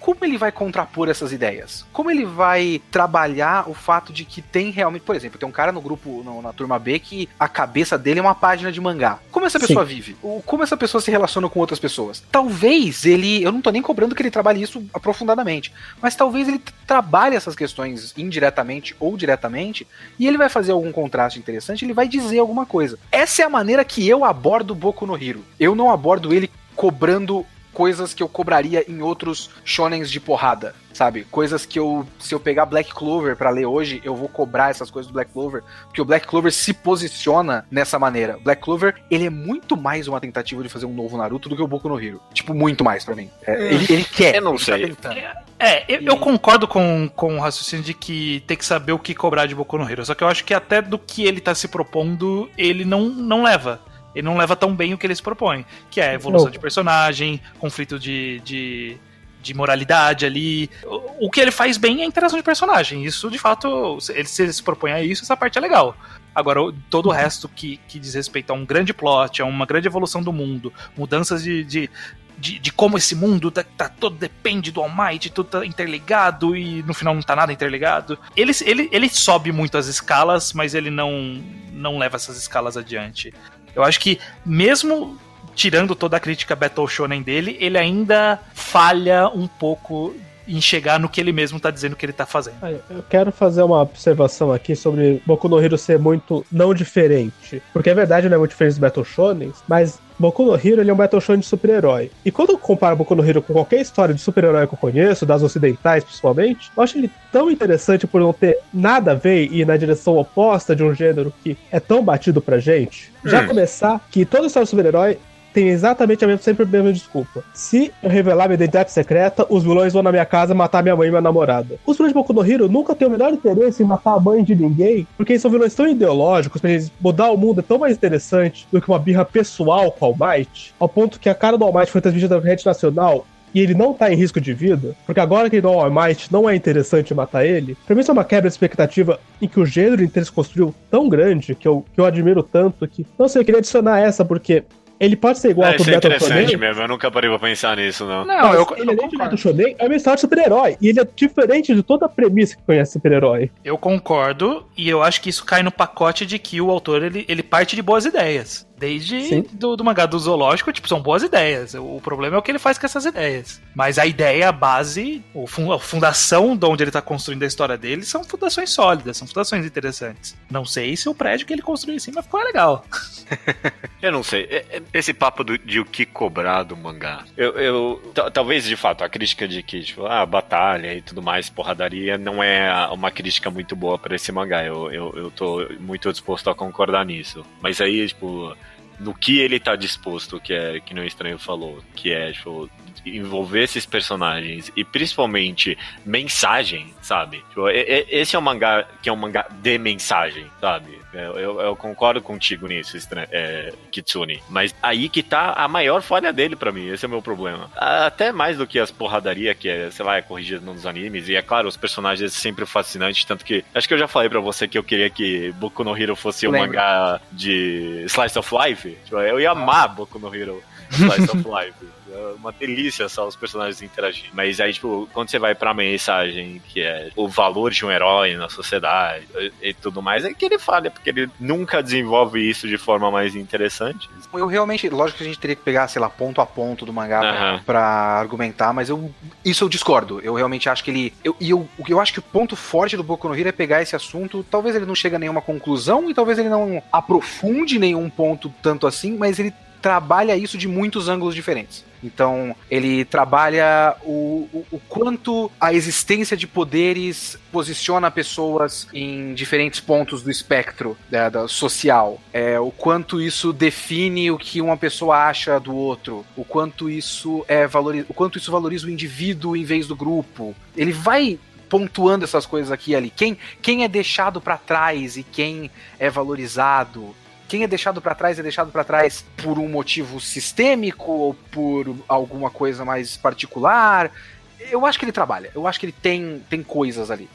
como ele vai contrapor essas ideias? Como ele vai trabalhar o fato de que tem realmente, por exemplo, tem um cara no grupo, no- na turma B, que a cabeça dele é uma página de mangá. Como essa Sim. pessoa vive? O- Como essa pessoa se relaciona com outras pessoas? Talvez ele, eu não tô nem cobrando que ele trabalhe isso aprofundadamente, mas talvez ele trabalhe essas questões indiretamente ou diretamente, e ele vai fazer algum contraste interessante, ele vai dizer alguma coisa. Essa é a maneira que eu abordo o Boku no Hero. Eu não abordo ele cobrando coisas que eu cobraria em outros shonens de porrada, sabe? Coisas que eu, se eu pegar Black Clover pra ler hoje, eu vou cobrar essas coisas do Black Clover, porque o Black Clover se posiciona nessa maneira. Black Clover, ele é muito mais uma tentativa de fazer um novo Naruto do que o Boku no Hero. Tipo, muito mais pra mim. É, ele, ele quer. Eu não ele sei. Tá tentando. É, eu, eu concordo com, com o raciocínio de que tem que saber o que cobrar de Boku no Hero. Só que eu acho que até do que ele tá se propondo, ele não, não leva. Ele não leva tão bem o que ele se propõe. Que é evolução de personagem, conflito de, de, de moralidade ali. O, que ele faz bem é a interação de personagem. Isso, de fato, ele, se se propõe a isso, essa parte é legal. Agora, todo o resto que, que diz respeito a um grande plot, a uma grande evolução do mundo, mudanças de, de, de, de como esse mundo tá, tá todo depende do All Might, tudo tá interligado e no final não tá nada interligado. Ele, ele, ele sobe muito as escalas, mas ele não, não leva essas escalas adiante. Eu acho que mesmo tirando toda a crítica Battle Shonen dele, ele ainda falha um pouco em chegar no que ele mesmo tá dizendo que ele tá fazendo. Eu quero fazer uma observação aqui sobre Boku no Hero ser muito não diferente. Porque é verdade, não é muito diferente dos Battle Shonen, mas Boku no Hero ele é um Battle Shonen de super-herói. E quando eu comparo Boku no Hero com qualquer história de super-herói que eu conheço, das ocidentais principalmente, eu acho ele tão interessante por não ter nada a ver e ir na direção oposta de um gênero que é tão batido pra gente. Já Hum. começar que toda história de super-herói tem exatamente a mesma, sempre a mesma desculpa. Se eu revelar minha identidade secreta, os vilões vão na minha casa matar minha mãe e minha namorada. Os vilões de Boku no Hero nunca têm o menor interesse em matar a mãe de ninguém, porque eles são vilões tão ideológicos, pra eles mudar o mundo é tão mais interessante do que uma birra pessoal com o All Might, ao ponto que a cara do All Might foi transmitida na rede nacional e ele não tá em risco de vida, porque agora que ele não é Might, não é interessante matar ele, pra mim isso é uma quebra de expectativa em que o gênero inteiro se construiu tão grande, que eu, que eu admiro tanto, que, não sei, eu queria adicionar essa, porque ele pode ser igual É, pro isso é interessante Shonen, mesmo, eu nunca parei pra pensar nisso, não. Não, eu, ele eu é do concordo. Battle Shonen, é uma história de super-herói, e ele é diferente de toda a premissa que conhece super-herói. Eu concordo, e eu acho que isso cai no pacote de que o autor ele, ele parte de boas ideias. Desde do, do mangá do zoológico, tipo, são boas ideias. O, o problema é o que ele faz com essas ideias. Mas a ideia, a base, o fun- a fundação de onde ele tá construindo a história dele são fundações sólidas, são fundações interessantes. Não sei se o prédio que ele construiu em cima ficou legal. Eu não sei. É- é- Esse papo do- de o que cobrar do mangá. Eu, eu- ta- talvez, de fato, a crítica de que, tipo, ah, batalha e tudo mais, porradaria, não é uma crítica muito boa pra esse mangá. Eu, eu, eu tô muito disposto a concordar nisso. Mas aí, tipo, no que ele tá disposto, que é que nem o estranho falou, que é, tipo, envolver esses personagens e principalmente mensagem, sabe? Tipo, esse é um mangá que é um mangá de mensagem, sabe? Eu, eu, eu concordo contigo nisso, é, Kitsune. Mas aí que tá a maior falha dele pra mim, esse é o meu problema. Até mais do que as porradaria que é, sei lá, é corrigida nos animes. E é claro, os personagens sempre fascinantes, tanto que. Acho que eu já falei pra você que eu queria que Boku no Hero fosse um Lembro. mangá de Slice of Life. Tipo, eu ia amar Boku no Hero Slice of Life. É uma delícia só os personagens interagindo. Mas aí, tipo, quando você vai pra mensagem, que é o valor de um herói na sociedade e, e tudo mais, é que ele falha, porque ele nunca desenvolve isso de forma mais interessante. Eu realmente, lógico que a gente teria que pegar, sei lá, ponto a ponto do mangá pra, Aham. pra argumentar, mas eu isso eu discordo. Eu realmente acho que ele. Eu, e eu, eu acho que o ponto forte do Boku no Hero é pegar esse assunto. Talvez ele não chegue a nenhuma conclusão e talvez ele não aprofunde nenhum ponto tanto assim, mas ele trabalha isso de muitos ângulos diferentes. Então, ele trabalha o, o, o quanto a existência de poderes posiciona pessoas em diferentes pontos do espectro né, da, social. É, o quanto isso define o que uma pessoa acha do outro. O quanto isso é valori o quanto isso valoriza o indivíduo em vez do grupo. Ele vai pontuando essas coisas aqui e ali. Quem, quem é deixado pra trás e quem é valorizado. Quem é deixado pra trás é deixado pra trás por um motivo sistêmico ou por alguma coisa mais particular. Eu acho que ele trabalha. Eu acho que ele tem, tem coisas ali.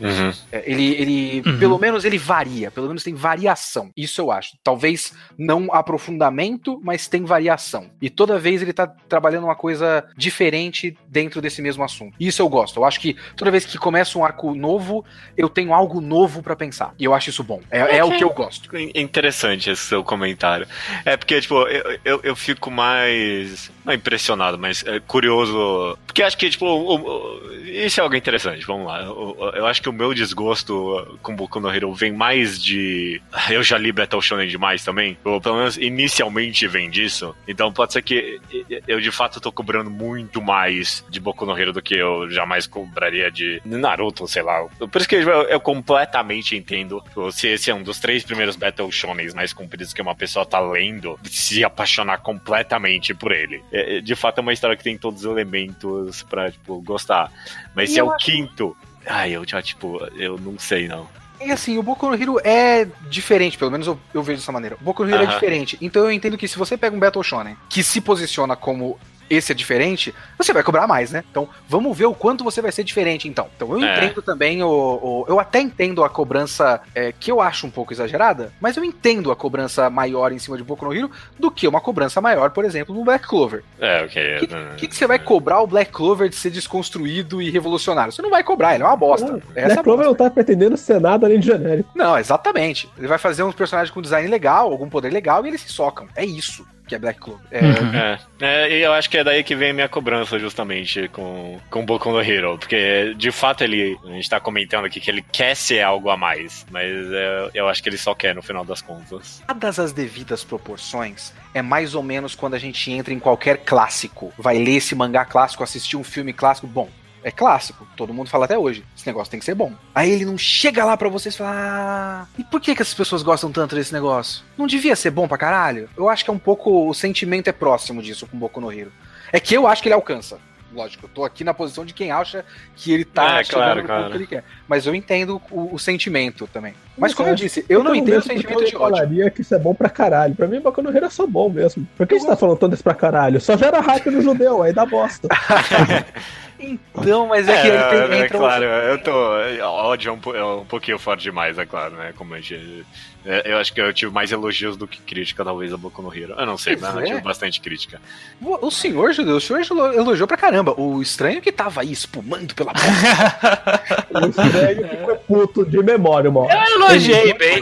É, Ele, ele Uhum. pelo menos ele varia, pelo menos tem variação. Isso eu acho. Talvez não aprofundamento, mas tem variação. E toda vez ele tá trabalhando uma coisa diferente dentro desse mesmo assunto. Isso eu gosto. Eu acho que toda vez que começa um arco novo, eu tenho algo novo pra pensar. E eu acho isso bom. É, é o que eu gosto. Interessante esse seu comentário. É porque, tipo, eu, eu, eu fico mais. Não impressionado, mas é, curioso. Porque acho que, tipo, o- o- isso é algo interessante. Vamos lá. Eu, eu acho que o meu desgosto com Boku no Hero vem mais de. Eu já li Battle Shonen demais também. Ou pelo menos inicialmente vem disso. Então pode ser que eu de fato tô cobrando muito mais de Boku no Hero do que eu jamais cobraria de Naruto, sei lá. Por isso que eu, eu completamente entendo. Se esse é um dos três primeiros Battle Shonens mais compridos que uma pessoa tá lendo, se apaixonar completamente por ele. É, é, de fato é uma história que tem todos os elementos pra, tipo, gostar. Mas E se é o acho- quinto. Ai, eu já, tipo, eu não sei não. E assim, o Boku no Hero é diferente, pelo menos eu, eu vejo dessa maneira. O Boku no Hero é Aham. diferente. Então eu entendo que se você pega um Battle Shonen que se posiciona como esse é diferente, você vai cobrar mais, né? Então vamos ver o quanto você vai ser diferente, então. Então eu É. entendo também o, o- Eu até entendo a cobrança é, que eu acho um pouco exagerada, mas eu entendo a cobrança maior em cima de Boku no Hero do que uma cobrança maior, por exemplo, no Black Clover. É, ok. O que, que, que você vai cobrar o Black Clover de ser desconstruído e revolucionário? Você não vai cobrar, ele é uma bosta. É a Black Clover bosta. não tá pretendendo ser nada além de genérico. Não, exatamente. Ele vai fazer uns personagens com design legal, algum poder legal, e eles se socam. É isso que é Black Clover. É, Uhum. É, é, e eu acho que é daí que vem a minha cobrança, justamente, com, com Boku no Hero. Porque, de fato, ele. A gente tá comentando aqui que ele quer ser algo a mais. Mas é, eu acho que ele só quer no final das contas. Dadas as devidas proporções, é mais ou menos quando a gente entra em qualquer clássico. Vai ler esse mangá clássico, assistir um filme clássico. Bom, é clássico. Todo mundo fala até hoje. Esse negócio tem que ser bom. Aí ele não chega lá pra vocês e fala: ah, e por que, que essas pessoas gostam tanto desse negócio? Não devia ser bom pra caralho? Eu acho que é um pouco. O sentimento é próximo disso com Boku no Hero. É que eu acho que ele alcança. Lógico, eu tô aqui na posição de quem acha que ele tá É, chegando claro, no claro. que ele quer. Mas eu entendo o, o sentimento também. Mas como eu disse, eu não Então, entendo o sentimento de eu ódio. falaria que isso é bom pra caralho. Pra mim, Boku no Hero é só bom mesmo. Por que você tá falando tanto isso pra caralho? Só gera hype no judeu, aí dá bosta. Então, mas é que é, ele tem, é entra um- claro, eu tô. Ódio é um, é um pouquinho forte demais, é claro, né? Como a gente. é, Eu acho que eu tive mais elogios do que crítica, talvez, a Boku no Hero. Eu não sei, Pois mas eu é. tive bastante crítica. O, o senhor, Judeu, o senhor elo- elogiou pra caramba. O estranho que tava aí espumando pela boca. O estranho ficou puto de memória, hora. Eu elogiei bem.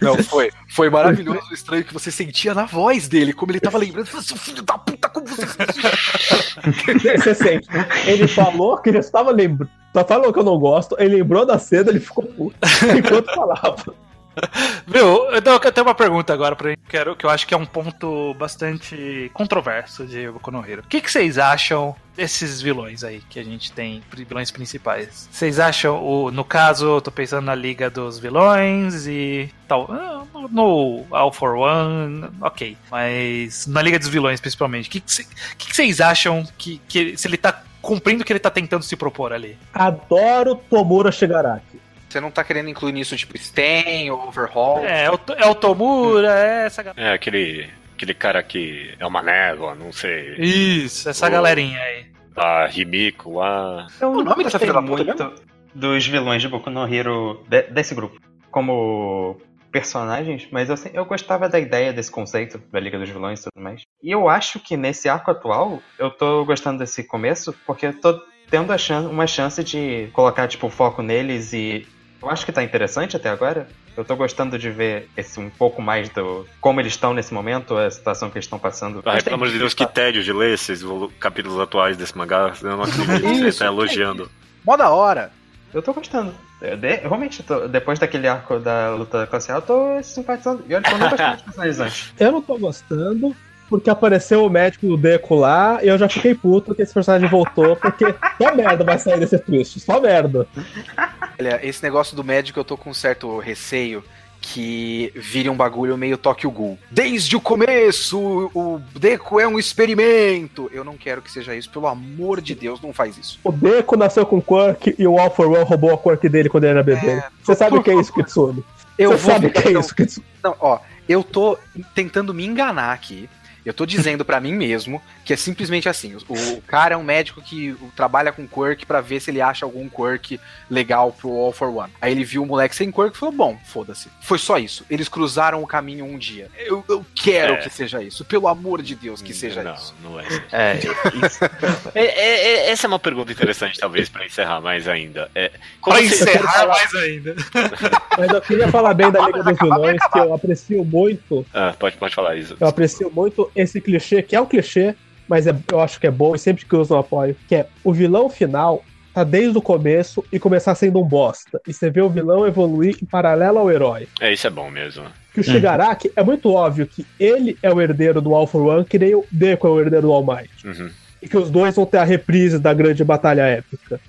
Não, foi. Foi maravilhoso o estranho que você sentia na voz dele, como ele tava lembrando. Seu filho da puta, como você? Você sente. Ele falou que ele estava lembrando. Só falou que eu não gosto, ele lembrou da cena, ele ficou puto. Enquanto falava. Viu, eu tenho uma pergunta agora pra gente, quero, que eu acho que é um ponto bastante controverso de Boku no Hero. O que, que vocês acham desses vilões aí que a gente tem, vilões principais? Vocês acham, o, no caso, eu tô pensando na Liga dos Vilões e tal, ah, no All for One, ok, mas na Liga dos Vilões principalmente, que, que, o que que vocês acham que, que se ele tá cumprindo o que ele tá tentando se propor ali? Adoro Tomura Shigaraki. Você não tá querendo incluir nisso, tipo, Stain ou Overhaul? É, é o, é o Tomura, é essa galera. É aquele, aquele cara que é uma névoa, não sei. Isso, essa O- galerinha aí. A Rimiko lá. Eu O nome dessa filha muito dos vilões de Boku no Hero de- desse grupo como personagens, mas eu, se- eu gostava da ideia desse conceito da Liga dos Vilões e tudo mais. E eu acho que nesse arco atual, eu tô gostando desse começo, porque eu tô tendo a chan uma chance de colocar, tipo, foco neles e eu acho que tá interessante até agora. Eu tô gostando de ver esse um pouco mais do como eles estão nesse momento, a situação que eles estão passando. Ai, Mas pelo amor de Deus, que tédio de ler esses capítulos atuais desse mangá. Eu não acredito que você tá elogiando. Mó da hora. Eu tô gostando. Eu de- realmente, tô- depois daquele arco da luta classe A, eu tô simpatizando. E olha que eu não personagens antes. Eu não tô gostando, porque apareceu o médico do Deco lá, e eu já fiquei puto que esse personagem voltou, porque só merda vai sair desse twist, só merda. Olha, esse negócio do médico eu tô com um certo receio que vire um bagulho meio Tokyo Ghoul. Desde o começo, o Deco é um experimento. Eu não quero que seja isso, pelo amor de Deus, não faz isso. O Deco nasceu com quirk e o All for One roubou a quirk dele quando ele era bebê. Você sabe o que é isso, Kitsune? Eu Você vou sabe o que é então, isso, Kitsune? Não, ó, eu tô tentando me enganar aqui. Eu tô dizendo pra mim mesmo que é simplesmente assim: o, o cara é um médico que trabalha com quirk pra ver se ele acha algum quirk legal pro All for One. Aí ele viu o moleque sem quirk e falou: bom, foda-se. Foi só isso. Eles cruzaram o caminho um dia. Eu, eu quero É. que seja isso. Pelo amor de Deus, que seja não, isso. Não é. É, isso. É, é- é- essa é uma pergunta interessante, talvez, pra encerrar mais ainda. É, Pra encerrar mais ainda. Mas eu queria falar bem da Liga dos Vilões, que eu aprecio muito. Ah, pode, pode falar isso. Eu aprecio muito esse clichê, que é um clichê, mas é- eu acho que é bom e sempre que uso eu apoio. Que é o vilão final tá desde o começo e começar sendo um bosta. E você vê o vilão evoluir em paralelo ao herói. É, isso é bom mesmo. Que o Shigaraki é muito óbvio que ele é o herdeiro do All for One, que nem o Deku é o herdeiro do All Might. Uhum. E que os dois vão ter a reprise da grande batalha épica.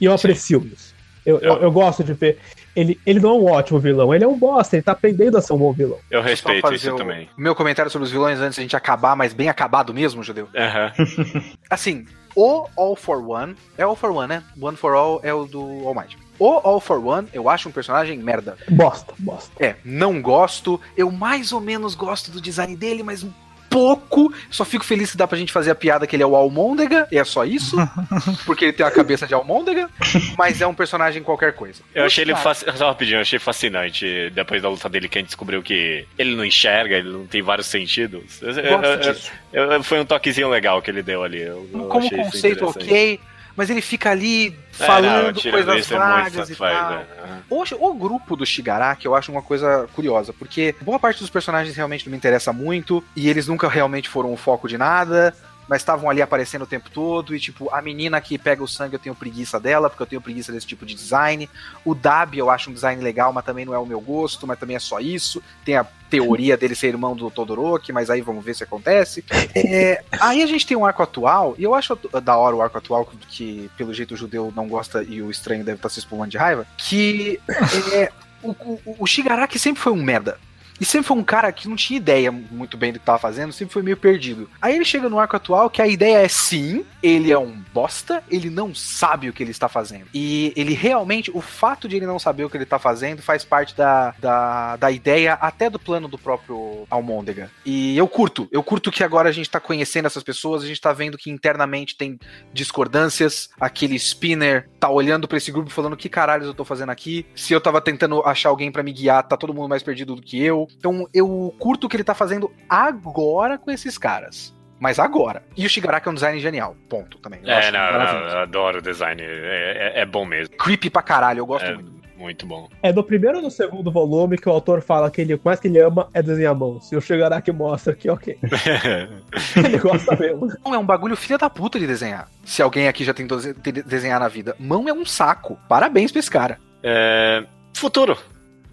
E eu aprecio isso. Eu, eu, eu gosto de ver. Ele, ele não é um ótimo vilão, ele é um bosta, ele tá aprendendo a ser um bom vilão. Eu respeito isso o também. Meu comentário sobre os vilões antes da gente acabar, mas bem acabado mesmo, Judeu. Aham. Assim, o All for One é All for One, né? One for All é o do All Might. O All for One, eu acho um personagem merda. Bosta, bosta. É, não gosto. Eu mais ou menos gosto do design dele, mas um pouco. Só fico feliz que dá pra gente fazer a piada que ele é o Almôndega, e é só isso. porque ele tem a cabeça de Almôndega, mas é um personagem qualquer coisa. Eu achei ele fascinante. Só rapidinho, eu achei fascinante depois da luta dele que a gente descobriu que ele não enxerga, ele não tem vários sentidos. Eu- eu- eu- foi um toquezinho legal que ele deu ali. Eu, eu Como achei isso conceito ok, mas ele fica ali É, falando não, coisas é vagas e satisfaz, tal. né? Hoje, o grupo do Shigaraki eu acho uma coisa curiosa, porque boa parte dos personagens realmente não me interessa muito, e eles nunca realmente foram o foco de nada, mas estavam ali aparecendo o tempo todo, e tipo, a menina que pega o sangue eu tenho preguiça dela, porque eu tenho preguiça desse tipo de design. O Dabi eu acho um design legal, mas também não é o meu gosto, mas também é só isso. Tem a teoria dele ser irmão do Todoroki, mas aí vamos ver se acontece. É, aí a gente tem um arco atual, e eu acho da hora o arco atual, que pelo jeito o judeu não gosta e o estranho deve estar se espumando de raiva, que é, o, o, o Shigaraki sempre foi um merda. E sempre foi um cara que não tinha ideia muito bem do que tava fazendo, sempre foi meio perdido. Aí ele chega no arco atual que a ideia é sim, ele é um bosta, ele não sabe o que ele está fazendo. E ele realmente, o fato de ele não saber o que ele tá fazendo faz parte da, da, da ideia até do plano do próprio Almôndega. E eu curto, eu curto que agora a gente tá conhecendo essas pessoas, a gente tá vendo que internamente tem discordâncias, aquele Spinner tá olhando pra esse grupo falando que caralhos eu tô fazendo aqui, se eu tava tentando achar alguém pra me guiar, tá todo mundo mais perdido do que eu. Então eu curto o que ele tá fazendo agora com esses caras. Mas agora. E o Shigaraki é um design genial. Ponto também. Eu É, acho não, não, eu adoro o design. É, é- é bom mesmo. Creepy pra caralho, eu gosto É muito. muito bom. É no primeiro ou no segundo volume que o autor fala que ele, o que mais que ele ama é desenhar mãos. E o Shigaraki mostra que, ok, ele gosta mesmo. Mão é um bagulho filha da puta de desenhar. Se alguém aqui já tentou de- de- desenhar na vida. Mão é um saco. Parabéns pra esse cara. É, futuro.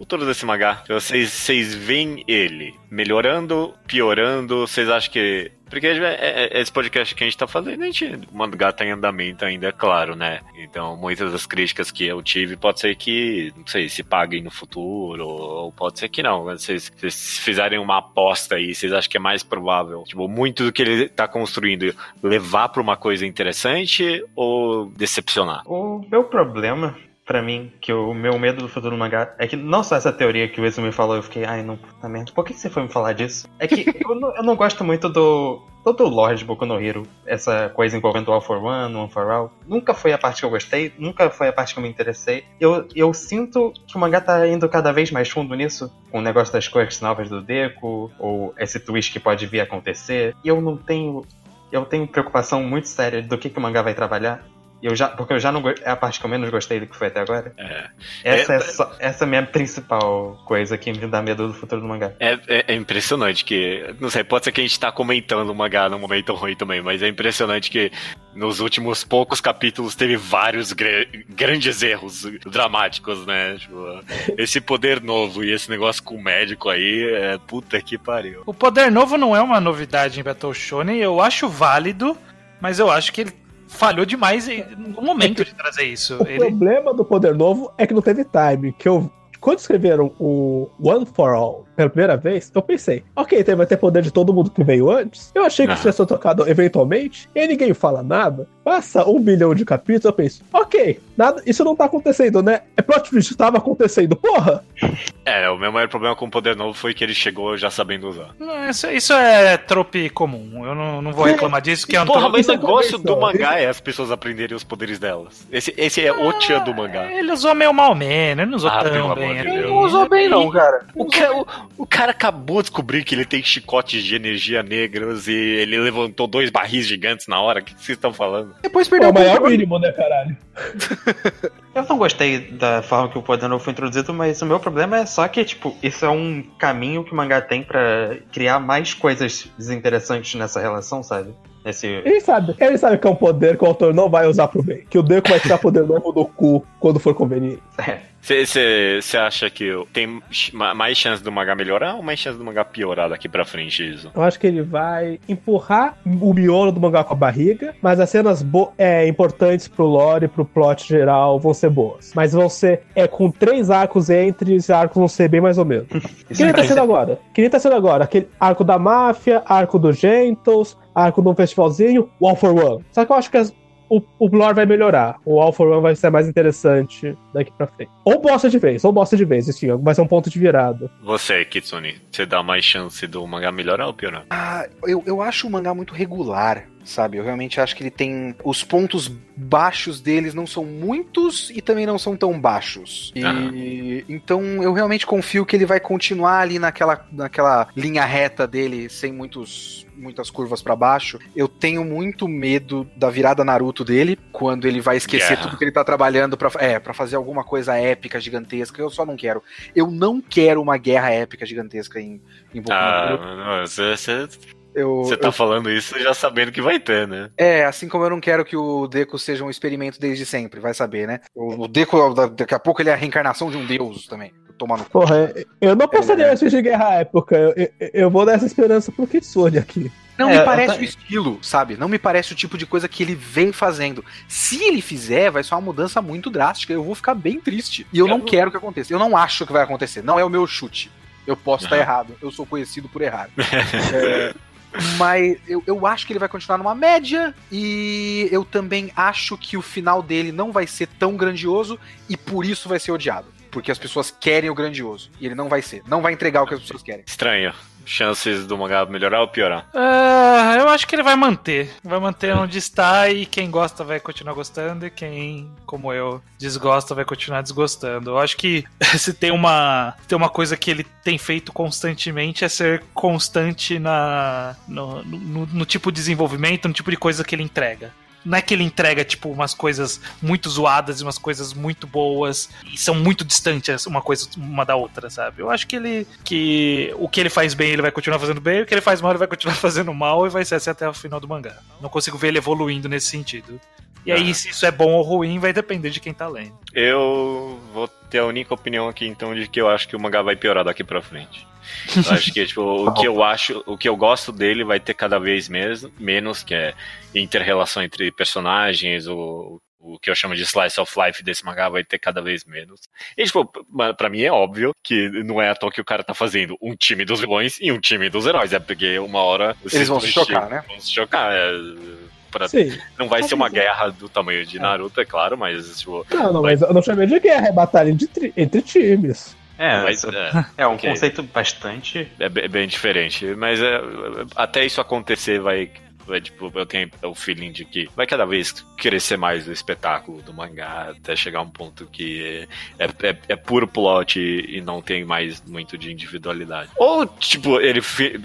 Futuro desse mangá. Vocês, vocês veem ele melhorando, piorando? Vocês acham que. Porque é- é- é- esse podcast que a gente tá fazendo, a gente, o mangá tá em andamento ainda, é claro, né? Então, muitas das críticas que eu tive, pode ser que, não sei, se paguem no futuro, ou pode ser que não. Vocês, vocês fizerem uma aposta aí, vocês acham que é mais provável, tipo, muito do que ele tá construindo levar pra uma coisa interessante ou decepcionar? O meu problema pra mim, que o meu medo do futuro do mangá é que não só essa teoria que o Ezu me falou, eu fiquei, ai, não, puta merda, por que você foi me falar disso? É que eu, não, eu não gosto muito do. Todo o lore de Boku no Hero, essa coisa envolvendo All for One, One for All, nunca foi a parte que eu gostei, nunca foi a parte que eu me interessei. Eu, eu sinto que o mangá tá indo cada vez mais fundo nisso, com o negócio das cores novas do Deku, ou esse twist que pode vir a acontecer. E eu não tenho. Eu tenho preocupação muito séria do que, que o mangá vai trabalhar. Eu já, porque eu já não é a parte que eu menos gostei do que foi até agora. É. Essa é, É, só- essa é a minha principal coisa que me dá medo do futuro do mangá. É, é- é impressionante que. Não sei, pode ser que a gente tá comentando o mangá num momento ruim também, mas é impressionante que nos últimos poucos capítulos teve vários gra- grandes erros dramáticos, né? Tipo, esse poder novo e esse negócio com o médico aí, é puta que pariu. O poder novo não é uma novidade em Battle Shonen, eu acho válido, mas eu acho que ele falhou demais em- no momento de trazer isso. O Ele, problema do Poder Novo é que não teve time. Que eu, quando escreveram o One for All pela primeira vez, eu pensei, ok, então vai ter poder de todo mundo que veio antes. Eu achei que Ah. isso ia ser tocado eventualmente, e aí ninguém fala nada. Passa um bilhão de capítulos, eu penso, ok, nada, isso não tá acontecendo, né? É plot twist, tava acontecendo, porra! É, o meu maior problema com o poder novo foi que ele chegou já sabendo usar. Não, isso, isso é trope comum. Eu não, não vou reclamar disso, que é um Porra, mas o é negócio do mangá é as pessoas aprenderem os poderes delas. Esse, esse é o tchan do mangá. Ele usou meio mal menos, ele não usou Ah, tão bem. Ele não usou bem, não, cara. O cara, o, o cara acabou de descobrir que ele tem chicotes de energia negros e ele levantou dois barris gigantes na hora. O que vocês estão falando? Depois É perdeu o o maior mínimo, né, caralho? Eu não gostei da forma que o poder novo foi introduzido, mas o meu problema é só que, tipo, isso é um caminho que o mangá tem pra criar mais coisas desinteressantes nessa relação, sabe? Esse. Ele sabe, ele sabe que é um poder que o autor não vai usar pro bem. Que o Deco vai tirar poder novo do cu quando for conveniente. Você acha que tem mais chance do mangá melhorar ou mais chance do mangá piorar daqui pra frente, isso? Eu acho que ele vai empurrar o miolo do mangá com a barriga, mas as cenas é, importantes pro lore e pro plot geral vão ser boas. Mas vão ser é, com três arcos entre, esses arcos vão ser bem mais ou menos. Isso Que nem tá sendo agora? Que nem tá sendo agora? Aquele arco da máfia, arco do Gentles, arco de um festivalzinho, o All for One. Só que eu acho que as- o, o lore vai melhorar. O All for One vai ser mais interessante daqui pra frente. Ou bosta de vez, ou bosta de vez, enfim, vai ser um ponto de virada. Você, Kitsune, você dá mais chance do mangá melhorar ou piorar? Ah, eu, eu acho o mangá muito regular, sabe? Eu realmente acho que ele tem. Os pontos baixos deles não são muitos e também não são tão baixos. E Aham. então eu realmente confio que ele vai continuar ali naquela, naquela linha reta dele, sem muitos. Muitas curvas pra baixo. Eu tenho muito medo da virada Naruto dele, quando ele vai esquecer Guerra. tudo que ele tá trabalhando pra, é, pra fazer alguma coisa épica, gigantesca. Eu só não quero. Eu não quero uma guerra épica gigantesca em, em Boku Ah, mano, você, você, Eu, você tá eu- falando isso já sabendo que vai ter, né? É, assim como eu não quero que o Deco seja um experimento desde sempre, vai saber, né? O, o Deco, da- daqui a pouco, ele é a reencarnação de um deus também. Tomar no. Porra, eu não pensaria É. em assistir Guerra Época. Eu, eu, eu vou dar essa esperança pro Kitsune aqui. Não É, me eu parece ta- o estilo, sabe? Não me parece o tipo de coisa que ele vem fazendo. Se ele fizer, vai ser uma mudança muito drástica. Eu vou ficar bem triste. E eu não Eu- quero que aconteça. Eu não acho que vai acontecer. Não é o meu chute. Eu posso estar Aham. errado. Eu sou conhecido por errar. É, mas eu, eu acho que ele vai continuar numa média. E eu também acho que o final dele não vai ser tão grandioso. E por isso vai ser odiado. Porque as pessoas querem o grandioso. E ele não vai ser. Não vai entregar o que as pessoas querem. Estranho. Chances do mangá melhorar ou piorar? Ah, eu acho que ele vai manter. Vai manter onde está e quem gosta vai continuar gostando e quem, como eu, desgosta vai continuar desgostando. Eu acho que se tem uma, tem uma coisa que ele tem feito constantemente é ser constante na, no, no- no tipo de desenvolvimento, no tipo de coisa que ele entrega. Não é que ele entrega, tipo, umas coisas muito zoadas e umas coisas muito boas e são muito distantes uma coisa uma da outra, sabe? Eu acho que ele. que o que ele faz bem, ele vai continuar fazendo bem, o que ele faz mal, ele vai continuar fazendo mal e vai ser assim até o final do mangá. Não consigo ver ele evoluindo nesse sentido. E aí, Ah. se isso é bom ou ruim, vai depender de quem tá lendo. Eu vou ter a única opinião aqui, então, de que eu acho que o mangá vai piorar daqui pra frente. Eu acho que, tipo, o que eu acho, o que eu gosto dele vai ter cada vez mes- menos, que é inter-relação entre personagens, o, o que eu chamo de slice of life desse mangá vai ter cada vez menos. E, tipo, pra mim é óbvio que não é à toa que o cara tá fazendo um time dos vilões e um time dos heróis, é porque uma hora Eles vão se chocar, né? Vão se chocar, é... pra- Sim. não vai ser uma guerra do tamanho de Naruto, é claro, mas tipo, Não, não, mas eu não chamei de guerra, é batalha entre, tri- entre times. É, mas, é, é um ok. conceito bastante. é bem- é bem diferente. Mas é, até isso acontecer vai. vai, tipo, eu tenho o feeling de que vai cada vez crescer mais o espetáculo do mangá, até chegar a um ponto que é, é, é puro plot e, e não tem mais muito de individualidade. Ou, tipo, ele. fi-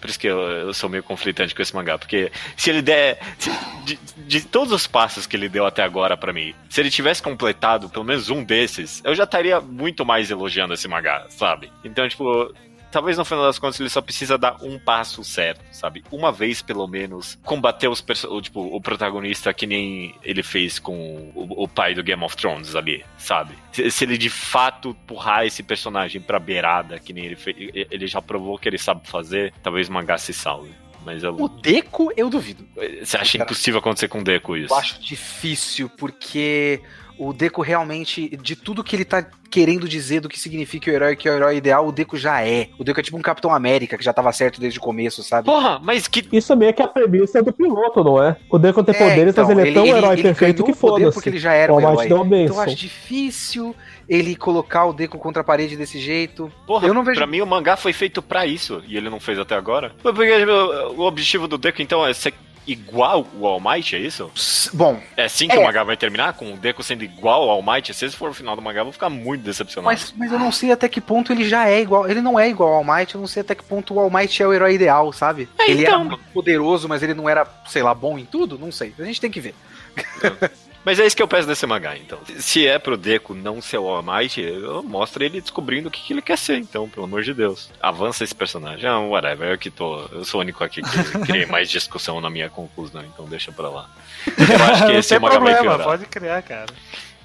Por isso que eu, eu sou meio conflitante com esse mangá, porque se ele der. se- de, de todos os passos que ele deu até agora pra mim, se ele tivesse completado pelo menos um desses, eu já estaria muito mais elogiando esse mangá, sabe? Então, tipo. Talvez no final das contas ele só precisa dar um passo certo, sabe? Uma vez pelo menos combater os o, tipo, o protagonista que nem ele fez com o, o pai do Game of Thrones ali, sabe? Se, se ele de fato empurrar esse personagem pra beirada, que nem ele fez, ele já provou que ele sabe fazer, talvez o mangá se salve. Mas eu, O Deco, eu duvido. você acha impossível acontecer com o Deco isso? Eu acho difícil, porque o Deco realmente, de tudo que ele tá querendo dizer do que significa o herói, que é o herói ideal, o Deco já é. O Deco é tipo um Capitão América, que já tava certo desde o começo, sabe? Porra, mas que. Isso meio que é a premissa do piloto, não é? O Deco ter É, poderes, então, mas ele é tão herói perfeito ganhou que foda-se. Porque ele já era O um herói. Então eu acho difícil ele colocar o Deco contra a parede desse jeito. Porra, Eu não vejo- pra mim o mangá foi feito pra isso e ele não fez até agora. Mas Porque tipo, o objetivo do Deco então é ser igual o All Might, é isso? Bom, É assim que É. o mangá vai terminar? Com o Deco sendo igual ao All Might? Se esse for o final do mangá, eu vou ficar muito decepcionado. mas, mas eu não sei até que ponto ele já é igual. Ele não é igual ao All Might, eu não sei até que ponto o All Might é o herói ideal, sabe? É, ele então. era poderoso, mas ele não era, sei lá, bom em tudo? Não sei. A gente tem que ver. Mas é isso que eu peço desse mangá, então. Se é pro Deco não ser o All Might, eu mostro ele descobrindo o que, que ele quer ser, então, pelo amor de Deus. Avança esse personagem. Ah, whatever, eu que tô. Eu sou o único aqui que criei mais discussão na minha conclusão, então deixa pra lá. Eu acho que não esse tem mangá vai problema, piorar. pode criar, cara.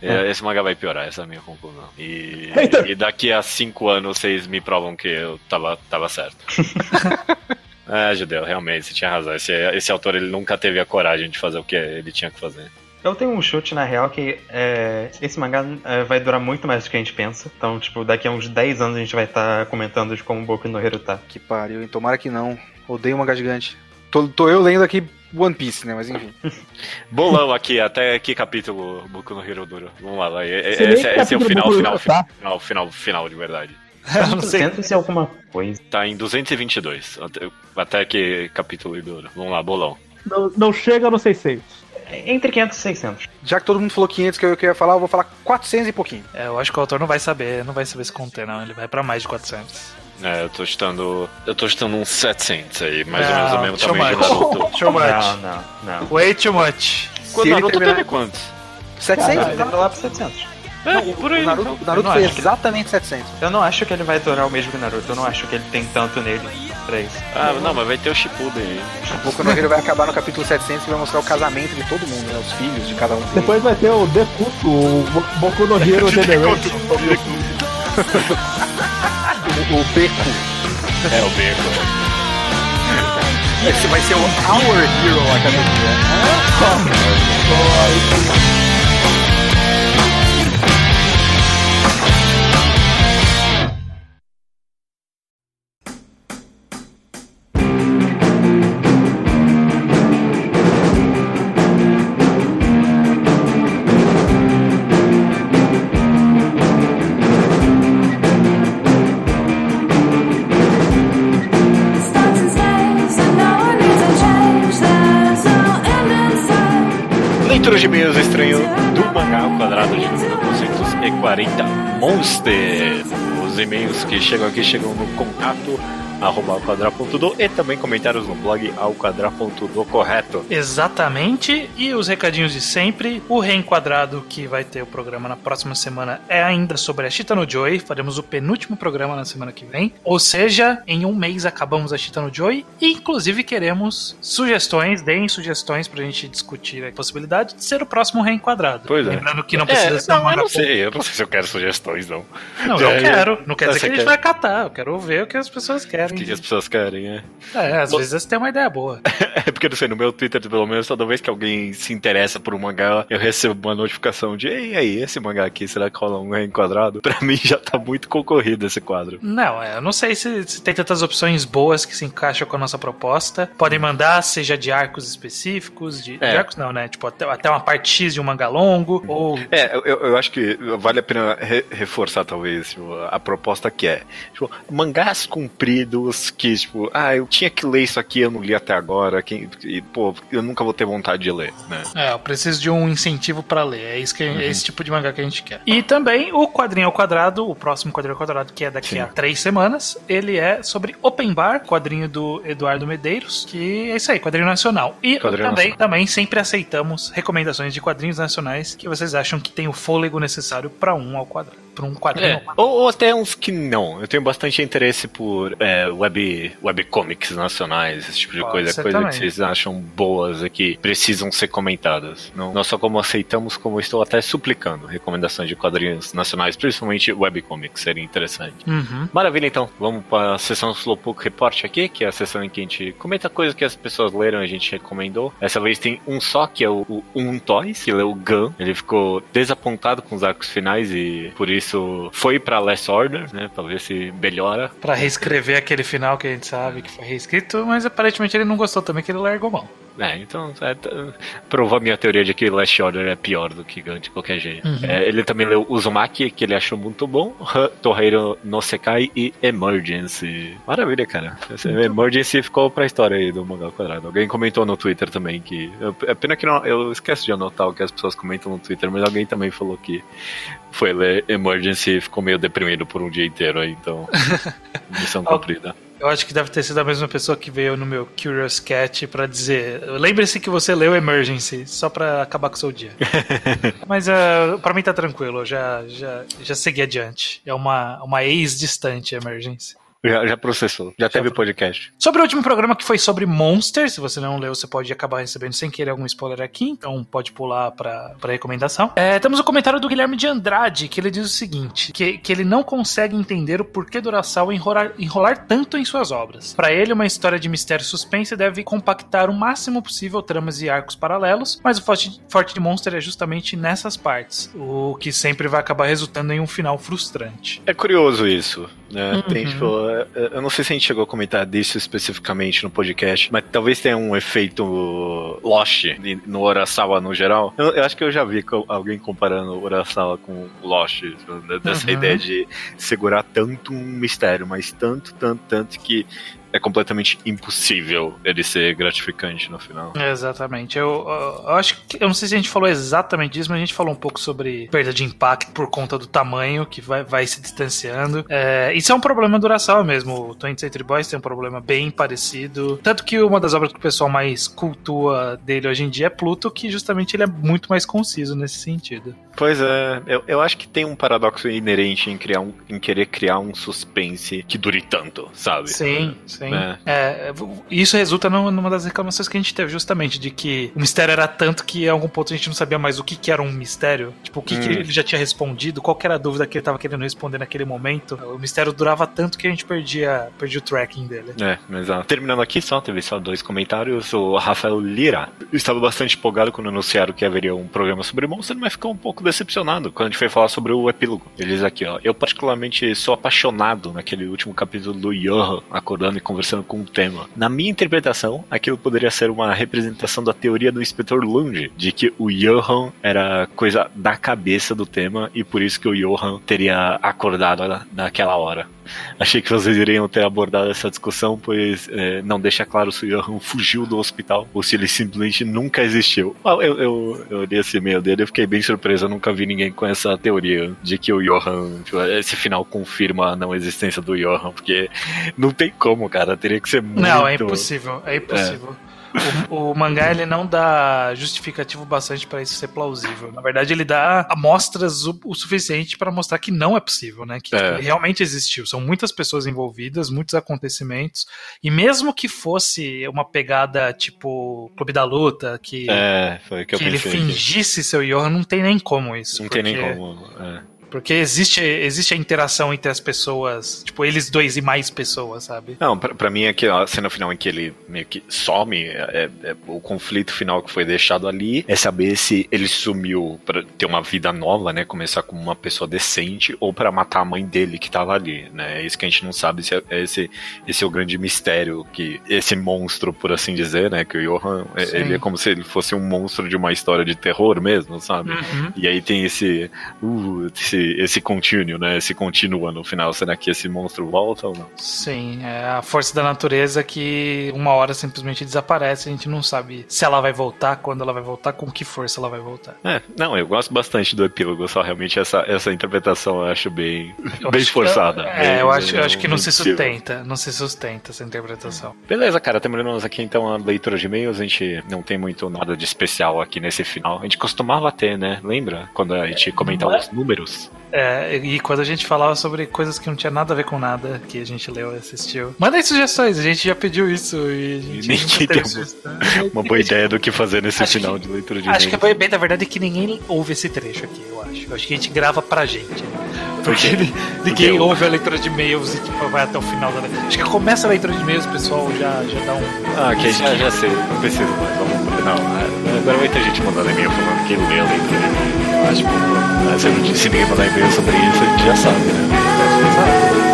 É, Esse mangá vai piorar, essa é a minha conclusão. E, Eita. e daqui a cinco anos vocês me provam que eu tava, tava certo. é, Judeu, realmente, você tinha razão. Esse, esse autor ele nunca teve a coragem de fazer o que ele tinha que fazer. Eu tenho um chute, na real, que é, esse mangá é, vai durar muito mais do que a gente pensa. Então, tipo, daqui a uns 10 anos a gente vai estar comentando de como o Boku no Hero tá. Que pariu, hein? Tomara que não. Odeio mangá gigante. Tô, tô eu lendo aqui One Piece, né? Mas enfim. Bolão aqui, até que capítulo Boku no Hero dura? Vamos lá, vai. Esse, que esse é o final, final, Hero tá. final, final, final de verdade. Eu não sei. 200 e alguma coisa. Tá em 222, até, até que capítulo dura. Vamos lá, bolão. Não, não chega no 600. Entre 500 e 600. Já que todo mundo falou 500 que eu, que eu ia falar, eu vou falar 400 e pouquinho. É, eu acho que o autor não vai saber, não vai saber se conter, não. Ele vai pra mais de 400. É, eu tô chutando. Eu tô chutando uns 700 aí, mais ou Não, menos o mesmo tamanho de. Naruto. Too much. Não, não, não. Way too much. Quando Se ele Naruto terminar- teve quantos? 700? Ele vai lá pro 700. É, por aí. o Naruto, então. o Naruto não foi acho. exatamente 700. Eu não acho que ele vai durar o mesmo que o Naruto. Eu não acho que ele tem tanto nele pra isso. Ah, não, mas vai ter o Shippuden aí. O Boku no Hero vai acabar no capítulo 700 e vai mostrar o casamento de todo mundo, né? Os filhos de cada um deles. Depois vai ter o Dekuto, o Bo- Boku no Hero Generation. O, o Beco. É, o Beco. Esse vai ser o Our Hero Academia. Starts Leitura de e-mails estranho do mangá ao quadrado de número 240 Monster. Os e-mails que chegam aqui chegam no contato arroba alquadra.do e também comentários no blog alquadra.do correto. Exatamente. E os recadinhos de sempre. O reenquadrado que vai ter o programa na próxima semana é ainda sobre a Chita no Joy. Faremos o penúltimo programa na semana que vem. Ou seja, em um mês acabamos a Chita no Joy. E inclusive queremos sugestões, deem sugestões pra gente discutir a possibilidade de ser o próximo reenquadrado. Pois é. Lembrando que não precisa ser um não, eu manga não sei, eu não sei se eu quero sugestões, não. Não, eu É, quero. Não quer dizer que a gente quer? vai catar. Eu quero ver o que as pessoas querem. O que, as pessoas querem, é? É, às vezes tem uma ideia boa. É porque, não sei, no meu Twitter, pelo menos, toda vez que alguém se interessa por um mangá, eu recebo uma notificação de Ei, aí, esse mangá aqui, será que rola um enquadrado? Pra mim já tá muito concorrido esse quadro. Não, é, eu não sei se, se tem tantas opções boas que se encaixam com a nossa proposta. Podem mandar, seja de arcos específicos, de, É. de arcos não, né? Tipo, até, até uma parte X de um mangá longo, ou É, eu, eu acho que vale a pena re- reforçar, talvez, tipo, a proposta que é. Tipo, mangás compridos que, tipo, ah, eu tinha que ler isso aqui, eu não li até agora, quem, e, pô, eu nunca vou ter vontade de ler, né? É, eu preciso de um incentivo pra ler. É, isso que, é esse tipo de mangá que a gente quer. E também o quadrinho ao quadrado, o próximo quadrinho ao quadrado, que é daqui Sim. a três semanas, ele é sobre Open Bar, quadrinho do Eduardo Medeiros, que é isso aí, quadrinho nacional. E Quadrinho também, nacional. também sempre aceitamos recomendações de quadrinhos nacionais que vocês acham que tem o fôlego necessário pra um ao quadrado. Pra um quadrinho É, ou, ou até uns que não. Eu tenho bastante interesse por é, web, webcomics nacionais, esse tipo de Pode coisa. Coisa também. que vocês acham boas e que precisam ser comentadas. Não, não só como aceitamos, como estou até suplicando recomendações de quadrinhos nacionais, principalmente webcomics, seria interessante. Uhum. Maravilha, então. Vamos para a sessão Slowpoke Report aqui, que é a sessão em que a gente comenta coisas que as pessoas leram e a gente recomendou. Dessa vez tem um só, que é o, o Um Toys, que leu o Gun. Ele ficou desapontado com os arcos finais e por isso foi pra Last Order, né? Pra ver se melhora. Pra reescrever aquele final que a gente sabe que foi reescrito, mas aparentemente ele não gostou também, que ele largou mão. É, então é, a minha teoria de que Last Order é pior do que Gun de qualquer jeito. Uhum. É, ele também leu Uzumaki, que ele achou muito bom, Torreiro no Sekai e Emergency. Maravilha, cara. Esse Emergency ficou pra história aí do Mangá ao Quadrado. Alguém comentou no Twitter também que. É pena que não, eu esqueço de anotar o que as pessoas comentam no Twitter, mas alguém também falou que foi ler Emergency e ficou meio deprimido por um dia inteiro aí, então. Missão cumprida. Eu acho que deve ter sido a mesma pessoa que veio no meu Curious Cat pra dizer: lembre-se que você leu Emergency, só pra acabar com o seu dia. Mas uh, pra mim tá tranquilo, eu já, já, já segui adiante. É uma, uma ex-distante Emergency. Já, já processou, já teve podcast. Sobre o último programa que foi sobre Monster, se você não leu, você pode acabar recebendo sem querer algum spoiler aqui, então pode pular pra, pra recomendação. É, temos o comentário do Guilherme de Andrade, que ele diz o seguinte: que, que ele não consegue entender o porquê do Urasawa enrolar, enrolar tanto em suas obras. Pra ele, uma história de mistério e suspense deve compactar o máximo possível tramas e arcos paralelos, mas o forte, forte de Monster é justamente nessas partes, o que sempre vai acabar resultando em um final frustrante. É curioso isso, né? Uhum. Tem, tipo, é, é, eu não sei se a gente chegou a comentar disso especificamente no podcast, mas talvez tenha um efeito Lost no Urasawa no geral. Eu, eu acho que eu já vi alguém comparando o Urasawa com Lost, né, dessa Uhum. ideia de segurar tanto um mistério, mas tanto, tanto, tanto que é completamente impossível ele ser gratificante no final. Exatamente. Eu, eu- eu acho que. Eu não sei se a gente falou exatamente disso, mas a gente falou um pouco sobre perda de impacto por conta do tamanho que vai, vai se distanciando. É, isso é um problema do Urasawa mesmo. O 20th Century Boys tem um problema bem parecido. Tanto que uma das obras que o pessoal mais cultua dele hoje em dia é Pluto, que justamente ele é muito mais conciso nesse sentido. Pois é, eu, eu acho que tem um paradoxo inerente em, criar um, em querer criar um suspense que dure tanto, sabe? Sim, sim. É. É, isso resulta num- numa das reclamações que a gente teve, justamente, de que o mistério era tanto que a algum ponto a gente não sabia mais o que, que era um mistério. Tipo, o que, que Hum. ele já tinha respondido, qual que era a dúvida que ele tava querendo responder naquele momento. O mistério durava tanto que a gente perdia, perdia o tracking dele. É, exato. Terminando aqui só, teve só dois comentários. O Rafael Lira estava bastante empolgado quando anunciaram que haveria um programa sobre Monster, mas ficou um pouco decepcionado quando a gente foi falar sobre o epílogo. Ele diz aqui, ó. Eu particularmente sou apaixonado naquele último capítulo do Johan acordando e conversando com o tema. Na minha interpretação, aquilo poderia ser uma representação da teoria do inspetor Lund, de que o Johan era coisa da cabeça do tema e por isso que o Johan teria acordado na- naquela hora. Achei que vocês iriam ter abordado essa discussão, pois eh, não deixa claro se o Johan fugiu do hospital ou se ele simplesmente nunca existiu. Eu, eu, eu li esse e-mail dele e fiquei bem surpreso. Eu nunca vi ninguém com essa teoria de que o Johan, esse final confirma a não existência do Johan, porque não tem como, cara. Teria que ser muito. Não, é impossível. É impossível. O, o mangá ele não dá justificativo bastante pra isso ser plausível. Na verdade, ele dá amostras o, o suficiente pra mostrar que não é possível, né? Que É. tipo, realmente existiu. São muitas pessoas envolvidas, muitos acontecimentos. E mesmo que fosse uma pegada tipo Clube da Luta, que, É, que que ele fingisse seu Johan, não tem nem como isso. Não tem nem como. é. Porque existe, existe a interação entre as pessoas, tipo, eles dois e mais pessoas, sabe? Não, pra, pra mim aqui a cena final em que ele meio que some, é, é- o conflito final que foi deixado ali é saber se ele sumiu pra ter uma vida nova, né, começar como uma pessoa decente ou pra matar a mãe dele que tava ali, né? É isso que a gente não sabe se é, é esse esse é o grande mistério que esse monstro, por assim dizer, né, que o Johan, é- Sim. ele é como se ele fosse um monstro de uma história de terror mesmo, sabe? Uhum. E aí tem esse, uh, esse, esse contínuo, né? Esse continua no final. Será que esse monstro volta ou não? Sim, é a força da natureza que uma hora simplesmente desaparece, a gente não sabe se ela vai voltar, quando ela vai voltar, com que força ela vai voltar. É, não, eu gosto bastante do epílogo, só realmente essa, essa interpretação eu acho bem, Eu bem acho que- forçada. É, bem- eu acho, eu acho que não se sustenta, não se sustenta essa interpretação. Beleza, cara, terminamos aqui então a leitura de e-mails. A gente não tem muito nada de especial aqui nesse final. A gente costumava ter, né? Lembra? Quando a gente comentava os números. É, e quando a gente falava sobre coisas que não tinha nada a ver com nada, que a gente leu e assistiu. Manda aí sugestões, a gente já pediu isso e a gente Ninguém nunca teve tem uma-. Uma boa ideia do que fazer nesse Acho final que- de leitura de Acho e-mails. que foi bem da verdade é que ninguém ouve esse trecho aqui, eu acho. Eu acho que a gente grava pra gente. Porque ninguém Porque eu- ouve a leitura de e-mails e tipo, vai até o final da leitura. Acho que começa a leitura de e-mails, o pessoal já, já dá um. Ah, ok, já, já sei, não preciso mais. Vamos, não, é, agora ter gente mandando e-mail falando que lê a leitura de e-mail. Eu acho que se ninguém mandar e-mail sobre isso, a gente já sabe, né?「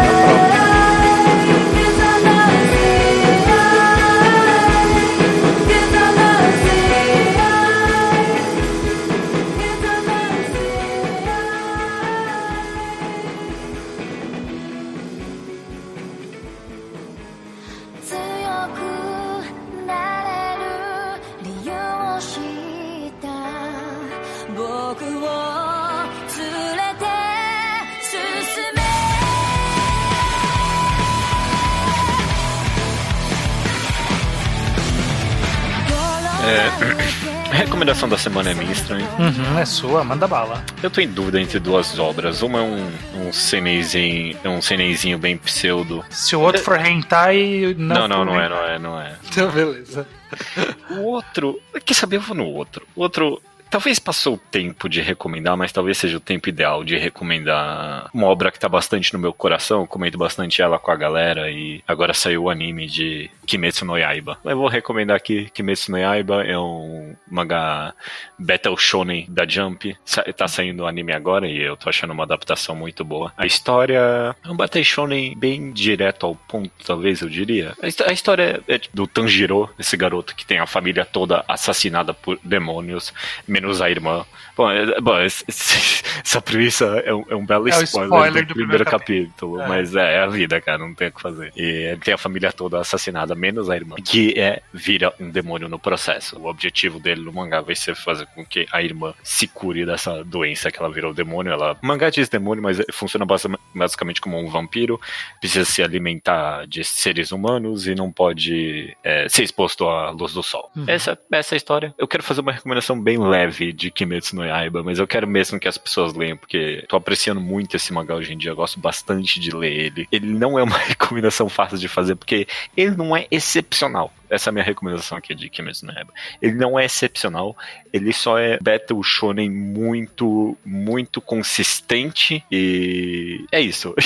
recomendação da semana é minha estranho. Uhum, é sua, manda bala. Eu tô em dúvida entre duas obras. Uma é um, um ceneizinho, é um ceneizinho bem pseudo. Se o outro for hentai, não. Não, não, não é, não é, não é. Então, beleza. O outro, quer saber? Eu vou no outro. O outro, talvez passou o tempo de recomendar, mas talvez seja o tempo ideal de recomendar uma obra que tá bastante no meu coração. Eu comento bastante ela com a galera e agora saiu o anime de Kimetsu no Yaiba. Eu vou recomendar aqui Kimetsu no Yaiba, é um mangá Battle Shonen da Jump. Sa- Tá saindo o anime agora e eu tô achando uma adaptação muito boa. A história é um Battle Shonen bem direto ao ponto, talvez eu diria. A A história é do Tanjiro, esse garoto que tem a família toda assassinada por demônios, menos a irmã. Bom, é- bom, esse- essa premissa é um, é um belo É o spoiler, spoiler do, do primeiro primeiro capítulo, É. mas é, é a vida, cara, não tem o que fazer. E ele tem a família toda assassinada, menos a irmã, que é vira um demônio no processo. O objetivo dele no mangá vai ser fazer com que a irmã se cure dessa doença que ela virou demônio. Ela, o mangá diz demônio, mas funciona basi- basicamente como um vampiro, precisa se alimentar de seres humanos e não pode é, ser exposto à luz do sol. Essa, essa é a história. Eu quero fazer uma recomendação bem leve de Kimetsu no Mas eu quero mesmo que as pessoas leiam, porque tô apreciando muito esse mangá hoje em dia, eu gosto bastante de ler ele. Ele não é uma recomendação fácil de fazer, porque ele não é excepcional. Essa é a minha recomendação aqui de Kimetsu no Yaiba. Ele não é excepcional, ele só é Battle Shonen muito, muito consistente e é isso.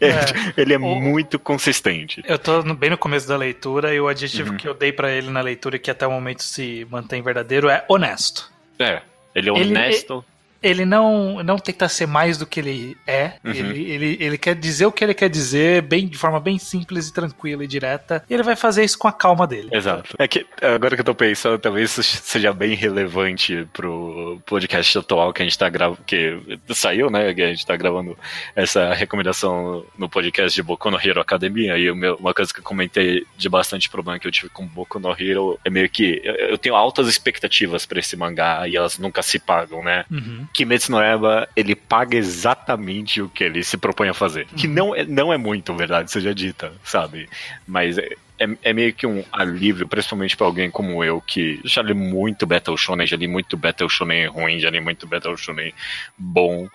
É. ele é O- muito consistente. Eu tô bem no começo da leitura e o adjetivo Uhum. que eu dei pra ele na leitura, que até o momento se mantém verdadeiro, é honesto. É, ele é Ele- honesto. Ele não, não tenta ser mais do que ele é. Uhum. Ele, ele, ele quer dizer o que ele quer dizer bem, de forma bem simples e tranquila e direta. E ele vai fazer isso com a calma dele. Exato. É que agora que eu tô pensando, talvez isso seja bem relevante pro podcast atual que a gente tá gravando, que saiu, né? Que a gente tá gravando essa recomendação no podcast de Boku no Hero Academia. E uma coisa que eu comentei de bastante problema que eu tive com Boku no Hero é meio que eu, eu tenho altas expectativas pra esse mangá e elas nunca se pagam, né? Uhum. Kimetsu no Yaiba, ele paga exatamente o que ele se propõe a fazer. Que não é, não é muito, verdade, seja dita, sabe? Mas é, é, é meio que um alívio, principalmente pra alguém como eu, que já li muito Battle Shonen, já li muito Battle Shonen ruim, já li muito Battle Shonen bom.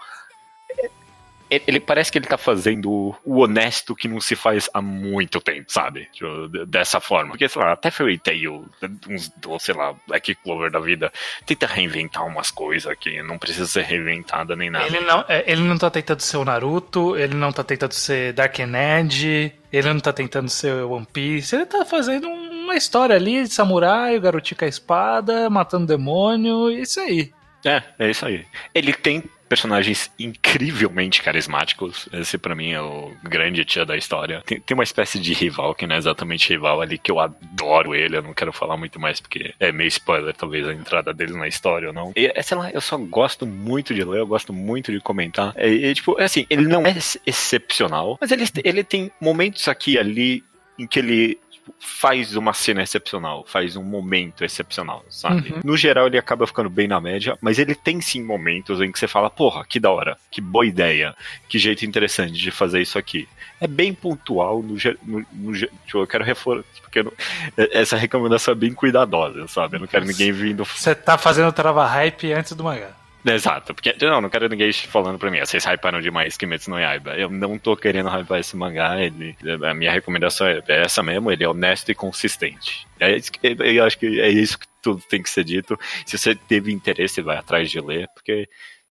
Ele, parece que ele tá fazendo o honesto que não se faz há muito tempo, sabe? Tipo, Dessa forma. Porque, sei lá, até Fairy Tail, uns, sei lá, Black Clover da vida, tenta reinventar umas coisas que não precisa ser reinventada nem nada. Ele não, é, ele não tá tentando ser o Naruto, ele não tá tentando ser Dark Edge, ele não tá tentando ser o One Piece, ele tá fazendo uma história ali de samurai, o garotinho com a espada, matando demônio, isso aí. É, é isso aí. Ele tem personagens incrivelmente carismáticos. Esse pra mim é o grande tia da história. Tem, tem uma espécie de rival que não é exatamente rival ali, que eu adoro ele. Eu não quero falar muito mais porque é meio spoiler, talvez, a entrada dele na história ou não. E, é, sei lá, eu só gosto muito de ler, eu gosto muito de comentar. É, e, tipo, é assim, ele não é ex- excepcional, mas ele, ele tem momentos aqui e ali em que ele faz uma cena excepcional, faz um momento excepcional, sabe? Uhum. No geral, ele acaba ficando bem na média, mas ele tem sim momentos em que você fala, porra, que da hora, que boa ideia, que jeito interessante de fazer isso aqui. É bem pontual, no, no, no tipo, eu quero reforçar, porque não- essa recomendação é bem cuidadosa, sabe? Eu não quero ninguém vindo Você tá fazendo trava hype antes do mangá. Exato, porque não, não quero ninguém falando pra mim, "Ah, vocês hyparam demais Kimetsu no Yaiba. Eu não tô querendo hypar esse mangá, ele, a minha recomendação é é essa mesmo, ele é honesto e consistente. É, eu acho que é isso que tudo tem que ser dito. Se você teve interesse, vai atrás de ler, porque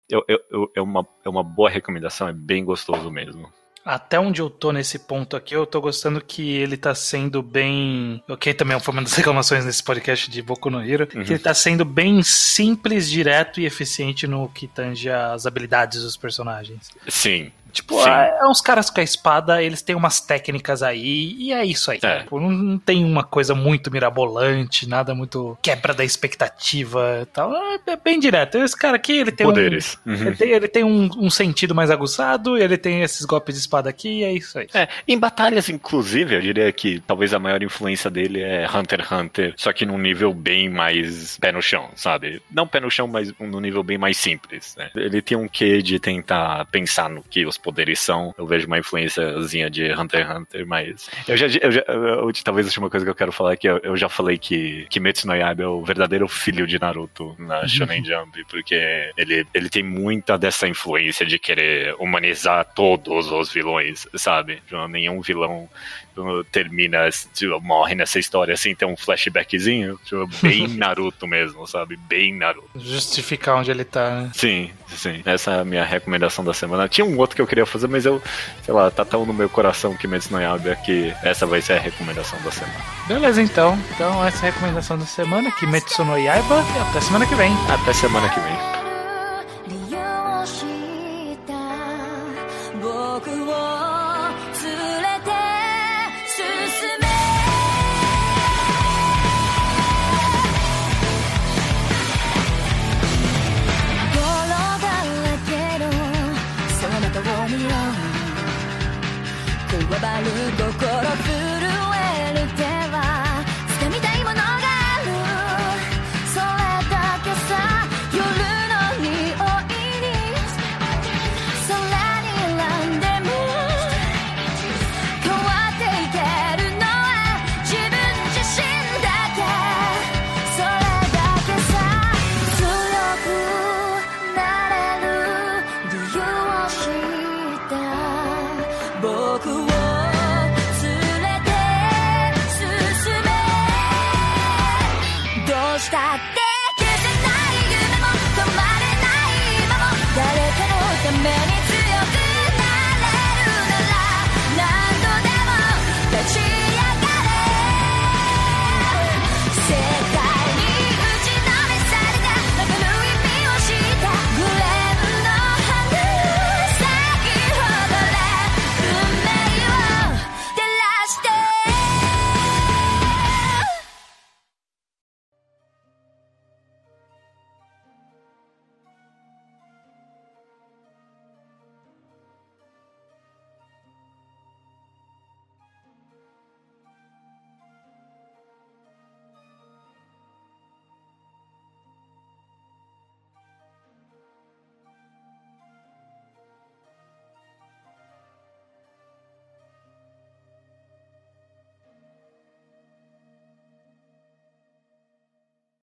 eu, eu, eu- é, uma, é uma boa recomendação, é bem gostoso mesmo. Até onde eu tô nesse ponto aqui, eu tô gostando que ele tá sendo bem. Ok, também foi uma das reclamações nesse podcast de Boku no Hero. Uhum. Que ele tá sendo bem simples, direto e eficiente no que tange as habilidades dos personagens. Sim. Tipo, é é uns caras com a espada, eles têm umas técnicas aí, e é isso aí. É. Tipo, não, não tem uma coisa muito mirabolante, nada muito quebra da expectativa e tal. É, é bem direto. Esse cara aqui, ele tem um. Poderes. Uhum. Ele tem, ele tem um, um sentido mais aguçado, ele tem esses golpes de espada aqui, e é isso aí. É, em batalhas, inclusive, eu diria que talvez a maior influência dele é Hunter x Hunter, só que num nível bem mais pé no chão, sabe? Não pé no chão, mas num nível bem mais simples. né? Ele tem um quê de tentar pensar no que os poderes são. Eu vejo uma influenciazinha de Hunter x Hunter, mas. Eu já. Eu já eu- talvez a última coisa que eu quero falar é que eu, eu já falei que Kimetsu no Yaiba é o verdadeiro filho de Naruto na Shonen Jump, porque ele, ele tem muita dessa influência de querer humanizar todos os vilões, sabe? Nenhum vilão termina, tipo, morre nessa história sem ter um flashbackzinho, tipo, bem Naruto mesmo, sabe? Bem Naruto. Justificar onde ele tá, né? Sim, sim. Essa é a minha recomendação da semana. Tinha um outro que eu queria fazer, mas eu, sei lá, tá tão no meu coração que Kimetsu no Yaiba que essa vai ser a recomendação da semana. Beleza, então. Então, essa é a recomendação da semana, Kimetsu no Yaiba, e até semana que vem. Até semana que vem.